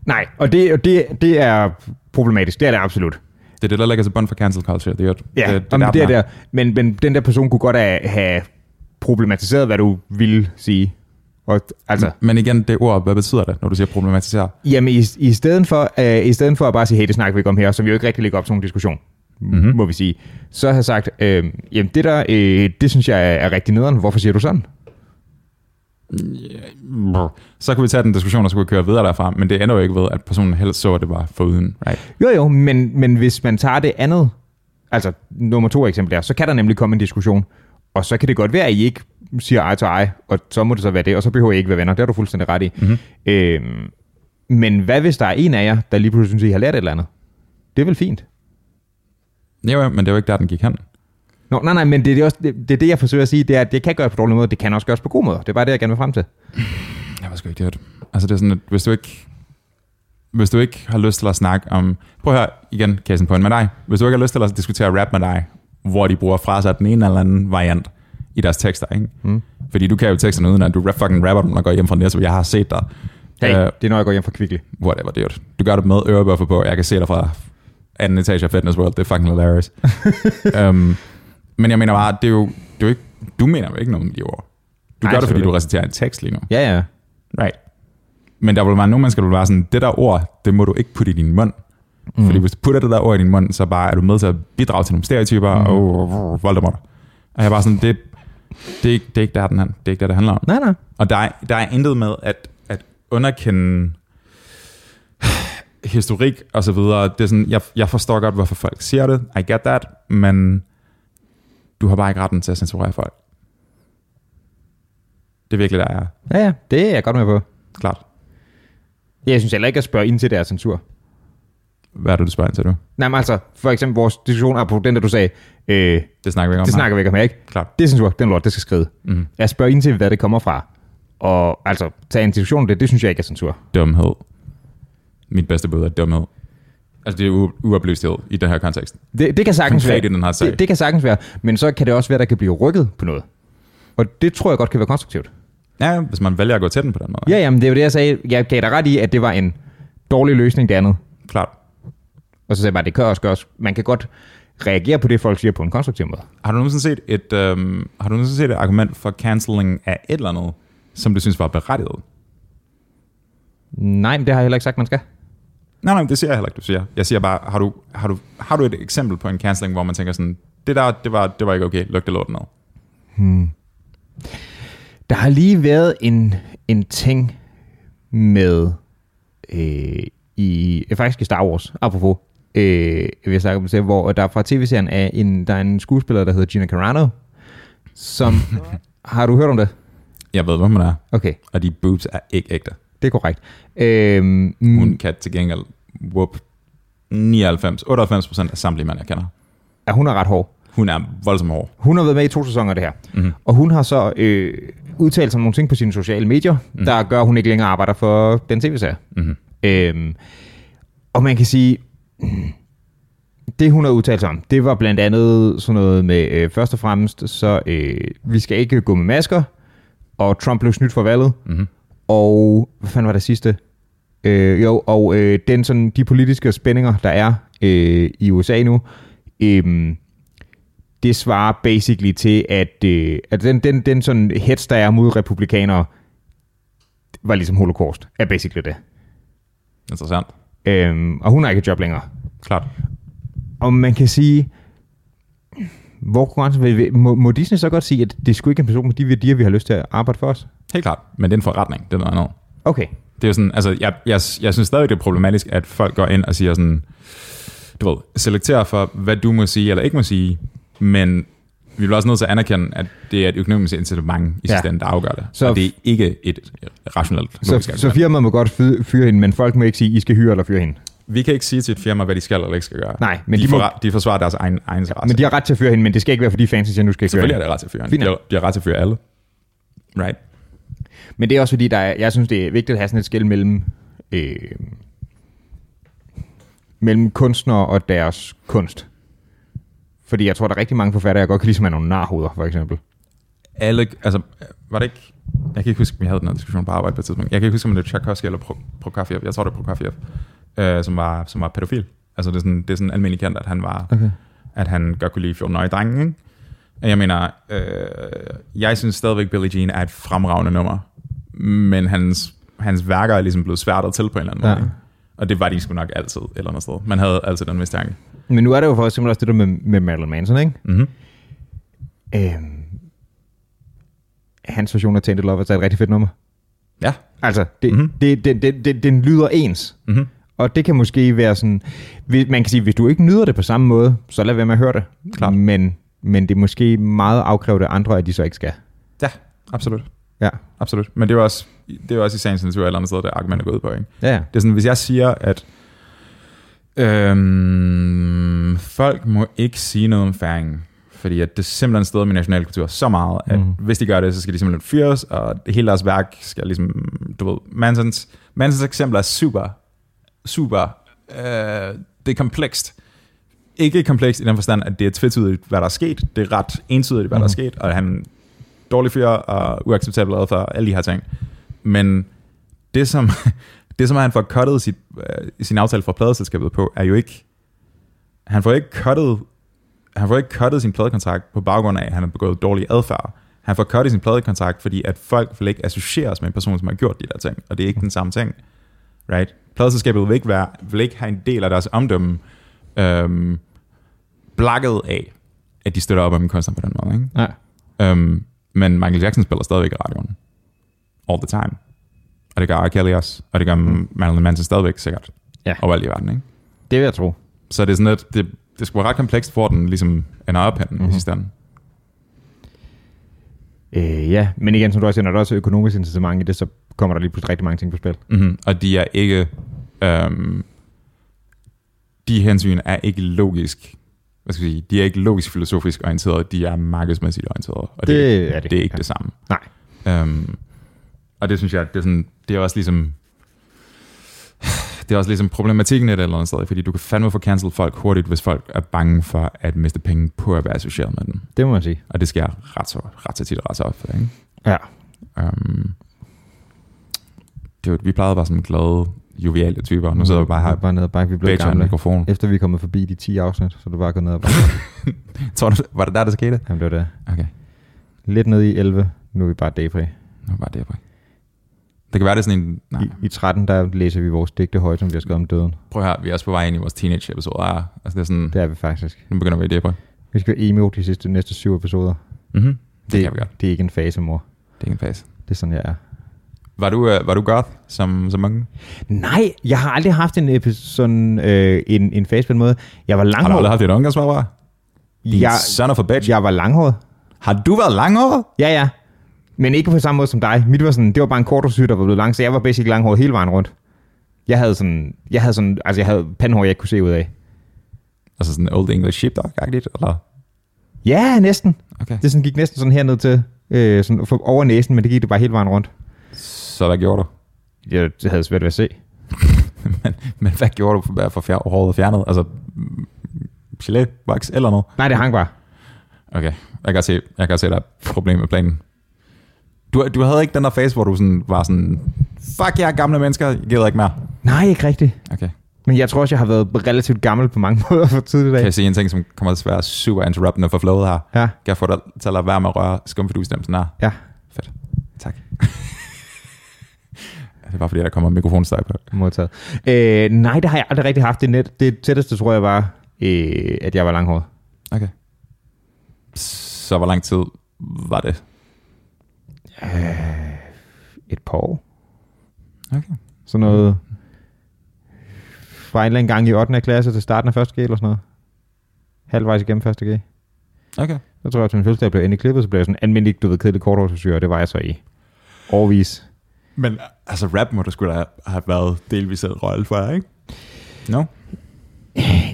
Nej, og det, og det, det er problematisk. Det er det absolut. Det er det, der ligger til bund for cancel culture. Det er, jo- Ja, det, det, det, der, det er der. Men, men den der person kunne godt have, have problematiseret, hvad du ville sige. Og, altså, Men igen, det ord, hvad betyder det, når du siger problematisere? jamen, i, i, stedet for, øh, i stedet for at bare sige, hey, det snakker vi ikke om her, som vi jo ikke rigtig lægger op til nogen diskussion, mm-hmm. må vi sige, så har jeg sagt, øh, jamen det der, øh, det synes jeg er, er rigtig nederen. Hvorfor siger du sådan? Så kan vi tage den diskussion, og så kan vi køre videre derfra, men det ender jo ikke ved, at personen helst så, at det var foruden. Right? Jo jo, men, men hvis man tager det andet, altså nummer to eksempel der, så kan der nemlig komme en diskussion, og så kan det godt være, at I ikke siger ej til ej, og så må det så være det, og så behøver I ikke være venner. Det har du fuldstændig ret i. Mm-hmm. Øhm, men hvad hvis der er en af jer, der lige pludselig synes, at I har lært et eller andet? Det er vel fint. Jo, jo, men det er jo ikke der, den gik hen. Nå, nej, nej, men det er det, også, det, det, er det jeg forsøger at sige, det er, at det kan gøres på dårlige måder, det kan også gøres på gode måder. Det er bare det, jeg gerne vil frem til. Jeg var sgu ikke det. Altså det er sådan, at hvis du ikke, hvis du ikke har lyst til at snakke om... Prøv at høre igen, Kassen Point med dig. Hvis du ikke har lyst til at diskutere rap med dig, hvor de bruger fraser den ene eller anden variant i deres tekster, ikke? Mm. Fordi du kan jo teksterne uden, at du rap fucking rapper dem, og går hjem fra Netto. Jeg har set dig. Hey, uh, det er når jeg går hjem fra Kvickly. whatever, dude. Du gør det med ørebøffer på. Jeg kan se dig fra anden etage af Fitness World. Det er fucking hilarious. um, men jeg mener bare, det er jo, det er jo ikke, du mener jo ikke noget med de ord. Du Nej, gør det, fordi du reciterer en tekst lige nu. Ja, ja. Right. Men der vil være nogle mennesker, der vil være sådan, det der ord, det må du ikke putte i din mund. Mm. Fordi hvis du putter det der ord i din mund, så bare er du med til at bidrage til nogle stereotyper mm. og uh, Voldemort. Og jeg er bare sådan, det, det, er, ikke- det er ikke der, den, han- det er ikke der, det handler om. Nej, nej. Og der er, der er intet med at, at underkende historik og så videre. Det er sådan, jeg, jeg forstår godt, hvorfor folk siger det. I get that. Men du har bare ikke retten til at censurere folk. Det er virkelig der er. Ja, ja, det er jeg godt med på. Klart. Jeg synes heller ikke at spørge ind til deres censur. Hvad er det, du spørger ind til, du? Nej, men altså, for eksempel vores diskussion på den der, du sagde, øh, Det snakker vi ikke om det snakker vi ikke om her, ikke? Klart. Det er censur, den lort, det skal skride. Mm. Jeg spørger ind til, hvad det kommer fra. Og altså, tage en diskussion om det, det synes jeg ikke er censur. Dumhed. Mit bedste bud er dumhed. Altså, det er u- uoplysthed i den her kontekst. Det, det kan sagtens Konkret være. i den her sag. Det, det kan sagtens være, men så kan det også være, der kan blive rykket på noget. Og det tror jeg godt kan være konstruktivt. Ja, hvis man vælger at gå til den på den måde. Ja, jamen, det er jo det, jeg sagde. Jeg gav dig ret i, at det var en dårlig løsning, det andet. Klart. Og så sagde jeg bare, det kan også gøres. Man kan godt reagere på det, folk siger på en konstruktiv måde. Har du nogensinde set et, øhm, har du nogensinde set et argument for cancelling af et eller andet, som du synes var berettiget? Nej, men det har jeg heller ikke sagt, man skal. Nej, nej, det siger jeg heller ikke, du siger. Jeg siger bare, har du, har du, har du et eksempel på en cancelling, hvor man tænker sådan, det der, det var, det var ikke okay, luk det lort ned. Der har lige været en, en ting med øh, i faktisk i Star Wars, apropos, øh, vi snakker om det, hvor der fra tv-serien er en, der er en skuespiller, der hedder Gina Carano, som, har du hørt om det? Jeg ved, hvem man er, Okay, og de boobs er ikke ægte. Det er korrekt. Øh, Hun kan til gengæld whoop 99, 98 procent af samtlige mænd, jeg kender. er hun er ret hård. Hun er voldsomt hård. Hun har været med i to sæsoner det her. Mm-hmm. Og hun har så øh, udtalt sig om nogle ting på sine sociale medier, mm-hmm. der gør, at hun ikke længere arbejder for den tv-serie. Mm-hmm. Øhm, og man kan sige, det hun har udtalt sig om, det var blandt andet sådan noget med, øh, først og fremmest, så øh, vi skal ikke gå med masker, og Trump blev snydt for valget, Mm-hmm. Og hvad fanden var det sidste? Øh, jo, og øh, den, sådan, de politiske spændinger, der er øh, i USA nu, øh, det svarer basically til, at, øh, at den, den, den sådan hets, der er mod republikanere, var ligesom holocaust, er basically det. Interessant. Øhm, og hun har ikke et job længere. Klart. Og man kan sige, hvor konkurrencen vil, må, må Disney så godt sige, at det skulle ikke en person med de værdier, vi har lyst til at arbejde for os? Helt klart. Men det er en forretning, det er noget andet. Okay. Det er jo sådan, altså, jeg, jeg, jeg synes stadig, det er problematisk, at folk går ind og siger sådan, du ved, selekterer for, hvad du må sige eller ikke må sige, men vi bliver også nødt til at anerkende, at det er et økonomisk incitament i Ja. sidste ende, der afgør det. Så- og det er ikke et rationelt Så, så firmaet må godt fyre hende, men folk må ikke sige, I skal hyre eller fyre hende. Vi kan ikke sige til et firma, hvad de skal eller ikke skal gøre. Nej, men de, de de, må- for, de forsvarer deres egen, egen interesse. Men de har ret til at fyre hende, men det skal ikke være, fordi fans siger, nu skal jeg Selvfølgelig hende. er det ret til at fyre. Fint De har, de har ret til at fyre alle. Right? Men det er også fordi, der er, jeg synes, det er vigtigt at have sådan et skæld mellem, øh, mellem kunstnere og deres kunst. Fordi jeg tror, der er rigtig mange forfattere, jeg godt kan lide, som er nogle narhoveder, for eksempel. Alle, altså, var det ikke... Jeg kan ikke huske, om vi havde den her diskussion på arbejde på et tidspunkt. Jeg kan ikke huske, om det er Tchaikovsky eller Pro- Prokofiev. Jeg tror, det er Prokofiev, øh, som, var, som var pædofil. Altså, det er sådan, det er sådan almindelig kendt, at han var... Okay. At han godt kunne lide 14-årige drenge, ikke? Jeg mener, øh, jeg synes stadigvæk, Billie Jean er et fremragende nummer. Men hans, hans værker er ligesom blevet sværtere til på en eller anden måde. Ikke? Og det var de sgu nok altid et eller andet sted. Man havde altid den mistanke. Men nu er det jo for eksempel også det der med, med Marilyn Manson, ikke? Mm-hmm. Øhm, hans version af Tainted Lovers er et rigtig fedt nummer. Ja. Altså, det, Mhm. mm-hmm. det, det, det, det, den lyder ens. Mm-hmm. Og det kan måske være sådan... Man kan sige, hvis du ikke nyder det på samme måde, så lad være med at høre det. Klart. Men, men det er måske meget afkrævet af andre, at de så ikke skal. Ja, absolut. Ja. Absolut. Men det er jo også, det er jo også i sagens natur eller andet sted, det argument er gået på. Ikke? Ja, ja. Det er sådan, hvis jeg siger, at øhm, folk må ikke sige noget om færingen, fordi at det simpelthen steder min nationale kultur så meget, at mm. hvis de gør det, så skal de simpelthen fyres, og hele deres værk skal ligesom, du ved, Mansons, Mansons eksempel er super, super, øh, det er komplekst. Ikke komplekst i den forstand, at det er tvetydigt, hvad der er sket. Det er ret entydigt, hvad mm. der er Mhm. sket, og han er dårlig fyr og uacceptabel adfærd, alle de her ting. Men det som, det som han får cuttet sit, øh, sin aftale fra pladeselskabet på, er jo ikke, han får ikke cuttet, han får ikke cuttet sin pladekontrakt på baggrund af, at han har begået dårlig adfærd. Han får cuttet sin pladekontrakt, fordi at folk vil ikke associeres med en person, som har gjort de der ting, og det er ikke den samme ting. Right? Pladeselskabet vil ikke, være, vil ikke have en del af deres omdømme øhm, blakket af, at de støtter op om en kunstner på den måde. Ikke? ja. Um, men Michael Jackson spiller stadigvæk i radioen. All the time. Og det gør R. Kelly også. Og det gør mm. Marilyn Manson stadigvæk sikkert. Ja. Overalt i verden, ikke? Det vil jeg tro. Så det er sådan lidt, det, det skulle være ret komplekst, hvor den ligesom op henne mm-hmm. Mhm. i sidste ende. Øh, ja, men igen, som du også siger, når der også er økonomisk incitament i det, så kommer der lige pludselig rigtig mange ting på spil. Mm-hmm. Og de er ikke... Um, de hensyn er ikke logisk hvad skal jeg sige, de er ikke logisk filosofisk orienteret, de er markedsmæssigt orienteret. Og det, Det er det. det er ikke Ja. det samme. Nej. Um, og det synes jeg, det er, sådan, det er også ligesom det er også ligesom problematikken et eller andet sted, fordi du kan fandme få cancel folk hurtigt, hvis folk er bange for at miste penge på at være associeret med den. Det må man sige. Og det sker ret så, ret så tit og ret så ofte. Ikke? Ja. Um, det var, vi plejede bare som glade, joviale typer. Nu sidder vi bare her bare ned og bakke. Vi er en gamle. mikrofon. Efter vi er kommet forbi de 10 afsnit, så er det bare gået ned og bakke. Tror du, var det der, der skete? Jamen, det var det. Okay, Lidt ned i 11. Nu er vi bare dayfri. nu var det bare. Det kan være, det er sådan en... Nej, I, I 13, der læser vi vores digte højt, som vi har skrevet om døden. prøv her, vi er også på vej ind i vores teenage-episode. Ja, altså det er sådan, Det er vi faktisk. nu begynder vi i på. Vi skal være emo de sidste næste syv episoder. Mm-hmm. Det, Det, det kan vi godt. det er ikke en fase, mor. Det er ikke en fase. Det er sådan, jeg er. Var du, uh, var du goth som, som mange? Nej, jeg har aldrig haft en, sådan, øh, en, en fase på den måde. Jeg var Har du aldrig langhåret. haft et omgangsmad, Din Jeg, son of a bitch. jeg var langhåret. Har du været langhåret? Ja, ja. Men ikke på samme måde som dig. Mit var sådan, det var bare en kort der var blevet lang, så jeg var basic langhåret hele vejen rundt. Jeg havde sådan, jeg havde sådan, altså jeg havde pandehår, jeg ikke kunne se ud af. Altså sådan Old English Sheepdog-agtigt, eller? Ja, næsten. Okay. Det sådan, gik næsten sådan herned til, øh, sådan over næsen, men det gik det bare hele vejen rundt. Så hvad gjorde du? Jeg, det havde svært ved at se. men, men hvad gjorde du for at få fjer- håret fjernet? Altså, gelé, wax eller noget? Nej, det hang bare. Okay, jeg kan se, jeg kan se, der er et problem med planen. Du, du havde ikke den der fase, hvor du sådan, var sådan, fuck jer gamle mennesker, jeg gider ikke mere. Nej, ikke rigtigt. Okay. Men jeg tror også, jeg har været relativt gammel på mange måder for tidligt Kan af. jeg sige en ting, som kommer til at være super interruptende for flowet her? Ja, Kan jeg få dig til at lade være med at røre skumfidusdæmsen her? ja. Fedt. Tak. Det bare fordi, der kommer mikrofonstøj på. Modtaget. Øh, nej, det har jeg aldrig rigtig haft. Det, net. det tætteste tror jeg var, øh, at jeg var langhåret. Okay. Så hvor lang tid var det? Et par år. Okay. Sådan noget fra en eller anden gang i 8. klasse til starten af 1. G eller sådan noget. Halvvejs igennem 1. G. Okay. Så tror jeg, at min fødselsdag blev endelig klippet, så blev jeg sådan almindelig, du ved, kedelig korthårsforsyre, og det var jeg så i årvis. Men altså rap må du skulle da have været delvis en rolle for jer, ikke? No?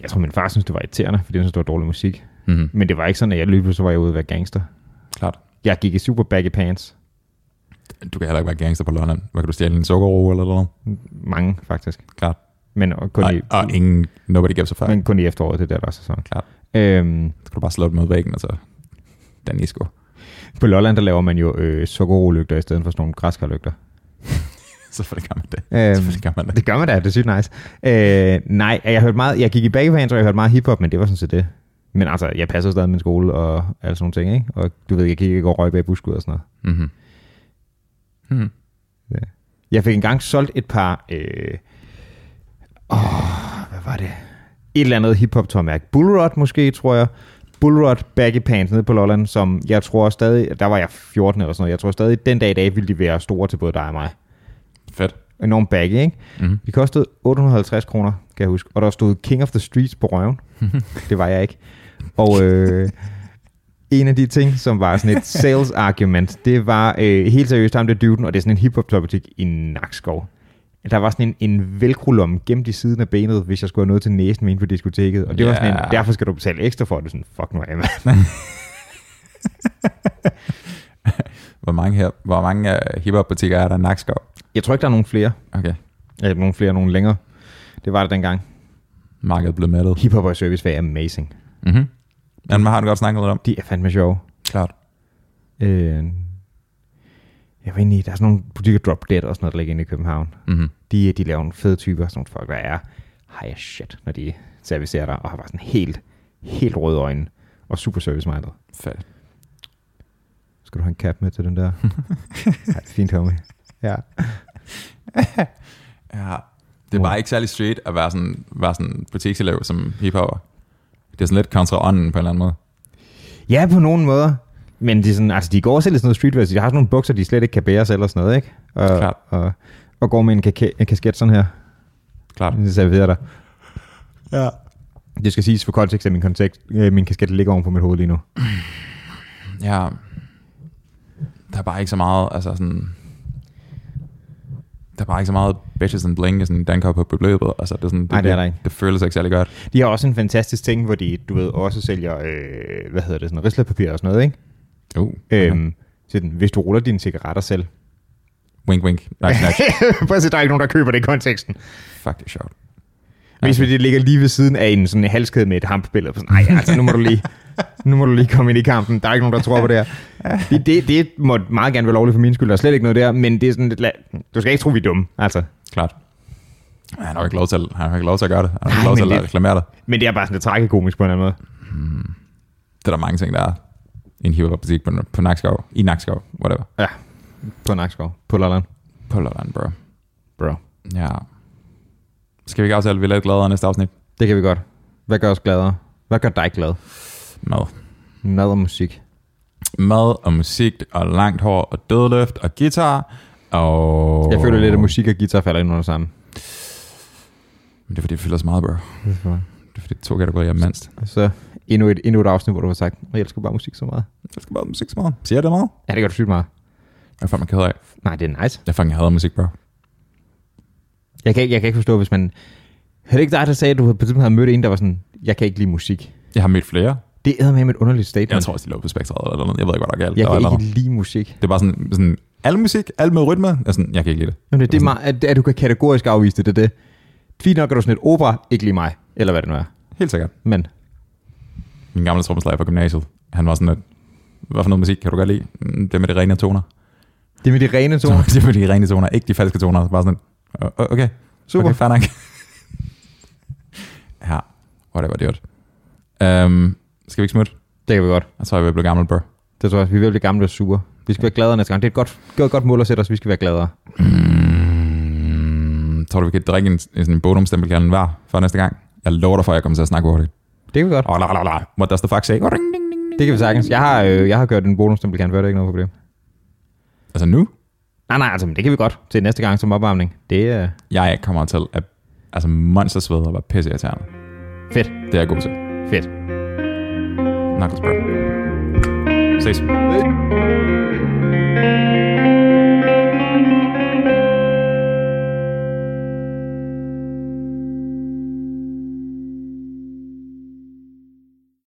Jeg tror, min far synes, det var irriterende, fordi han synes, det var dårlig musik. Mm-hmm. Men det var ikke sådan, at jeg løb, så var jeg ude at være gangster. Klart. Jeg gik i super baggy pants. Du kan heller ikke være gangster på London. Hvad kan du stjæle en sukkerro eller noget? Mange, faktisk. Klart. Men kun, Og, i, og ingen, nobody gives a fuck. men kun i efteråret, det der, der er sæson. Klart. Øhm, Så kan du bare slå dem mod væggen, og så Danisco. på Lolland, der laver man jo øh, sukkerolygter i stedet for sådan nogle græskarlygter. Selvfølgelig gør man det. Øhm, Selvfølgelig gør man det. det gør man da, det er sygt nice. Øh, nej, jeg, hørte meget, jeg gik i baggy pants, og jeg hørte meget hiphop, men det var sådan set det. Men altså, jeg passede stadig min skole og alle sådan nogle ting, ikke? Og du ved, jeg gik ikke og røg bag buskud og sådan noget. Mm-hmm. Mm. Jeg fik engang solgt et par... Øh, åh, hvad var det? Et eller andet hiphop tårmærke. Bullrod måske, tror jeg. Bullrod baggy pants nede på Lolland, som jeg tror stadig... Der var jeg 14 eller sådan noget. Jeg tror stadig, den dag i dag ville de være store til både dig og mig. Fedt. Enormt baggy, ikke? Mm-hmm. De kostede 850 kroner, kan jeg huske. Og der stod King of the Streets på røven. det var jeg ikke. Og øh, en af de ting, som var sådan et sales argument, det var øh, helt seriøst ham der duden, og det er sådan en hiphop topbutik i Nakskov. Der var sådan en, en velcro gemt i siden af benet, hvis jeg skulle have noget til næsen med på diskoteket. Og det var sådan en, Ja. derfor skal du betale ekstra for det. Sådan, fuck nu af, mand. Hvor mange, her, hvor mange uh, hiphop-butikker er der i Nakskov? Jeg tror ikke, der er nogen flere. Okay. Ja, nogen flere, nogen længere. Det var der dengang. Markedet blev mættet. Hiphop og service er amazing. Mm-hmm. Men har du godt snakket lidt om? De er fandme sjove. Klart. Øh, jeg var inde i, der er sådan nogle butikker, Drop Dead og sådan noget, der ligger inde i København. Mm-hmm. De, de laver nogle fede typer, sådan nogle folk, der er high shit, når de servicerer dig, og har bare sådan helt, helt røde øjne, og super service-minded. Fedt. Skal du have en cap med til den der? ja, fint, homie. Ja. Ja. Det er bare ikke særlig street at være sådan, være sådan butikselev som hiphopper. Det er sådan lidt kontra ånden på en eller anden måde. ja, på nogen måder. Men de, er sådan, altså, de går selv i sådan noget streetwear, så de har sådan nogle bukser, de slet ikke kan bære selv og sådan noget, ikke? Og, Klart. og, og går med en, kake, en kasket sådan her. Klart. Det serverer dig. Ja. Det skal siges for kontekst, at min, kontekst, øh, min kasket ligger oven på mit hoved lige nu. Ja. Der er bare ikke så meget, altså sådan... Der er bare ikke så meget bitches and bling sådan Dankop på beløbet. Altså, det er sådan, Nej, det er der ikke. Det føles ikke særlig godt. De har også en fantastisk ting, hvor de, du ved, også sælger, øh, hvad hedder det, sådan rislapapir og sådan noget, ikke? Uh, Øhm, til den, hvis du ruller dine cigaretter selv. Wink, wink. Prøv at se, der er ikke nogen, der køber det i konteksten. Fuck, det er sjovt. Hvis vi det ligger lige ved siden af en sådan en halskæde med et hampbillede. Nej, altså nu må du lige, nu må du lige komme ind i kampen. Der er ikke nogen, der tror på det her. Det, det, det må meget gerne være lovligt for min skyld. Der er slet ikke noget der, men det er sådan lidt, la- du skal ikke tro, vi er dumme. Altså. Klart. Han har jo ikke lov til, han har ikke lov til at gøre det. Han har ikke lov til at det- reklamere det. Men det er bare sådan lidt tragikomisk på en eller anden måde. Det er der mange ting, der er. En hiphop-butik på, på Nakskov. I Nakskov, whatever. Ja, på Nakskov. På Lolland. På Lolland, bro. Bro. Ja. Skal vi ikke aftale, at vi lidt gladere næste afsnit? Det kan vi godt. Hvad gør os gladere? Hvad gør dig glad? Mad. Mad og musik. Mad og musik og langt hår og dødløft og guitar og... Jeg føler lidt, at musik og guitar falder ind under sammen. Men det er fordi, det fylder så meget, bro. Det er fordi, to kategorier er mindst. Så endnu et, endnu et afsnit, hvor du har sagt, jeg elsker bare musik så meget. Jeg skal bare musik så meget. Siger jeg det meget? Ja, det gør du sygt meget. Jeg er fandme ked af. Nej, det er nice. Jeg fucking hader musik, bro. Jeg kan, ikke, jeg kan ikke forstå, hvis man... Havde det ikke dig, der sagde, at du på tidspunkt havde mødt en, der var sådan, jeg kan ikke lide musik. Jeg har mødt flere. Det er med et underligt statement. Jeg tror også, de lå på spektret eller noget. Jeg ved ikke, hvad der er galt. jeg kan ikke lide musik. Det er bare sådan, sådan al musik, alt med rytme. Jeg, er sådan, jeg kan ikke lide det. Jamen, det, det er meget, at, at, du kan kategorisk afvise det, det er det. Fint nok er du sådan et opera, ikke lige mig, eller hvad det nu er. Helt sikkert. Men Min gamle trommeslager fra gymnasiet, han var sådan lidt, hvad for noget musik kan du godt lide? "Mm, Det med de rene toner. det med de rene toner. det med de rene toner, ikke de falske toner. Bare sådan, "Øh, øh, okay, Super. okay, fair nok. ja, whatever, det um, Skal vi ikke smutte? Det kan vi godt. Jeg tror, jeg vil blive gammel, bro. Det tror jeg, vi vil blive gamle og sure. Vi skal være gladere næste gang. Det er et godt, godt, godt mål at sætte os, vi skal være gladere. Mm, tror du, vi kan drikke en, en, en bodumstempelkalden hver for næste gang? Jeg lover dig for, at jeg kommer til at snakke hurtigt. Det kan vi godt. Oh, la, la, la. What does the fuck say? Oh, ding, ding, ding. Det kan vi sagtens. Jeg har, øh, jeg har gjort en bonusstempelkan før, det er ikke noget problem. Altså nu? Nej, nej, altså, men det kan vi godt til næste gang som opvarmning. Det er Jeg kommer til at altså monstersvede og være pisse irriterende. fedt. Det er jeg god til. Fedt. Knuckles Bro. Ses.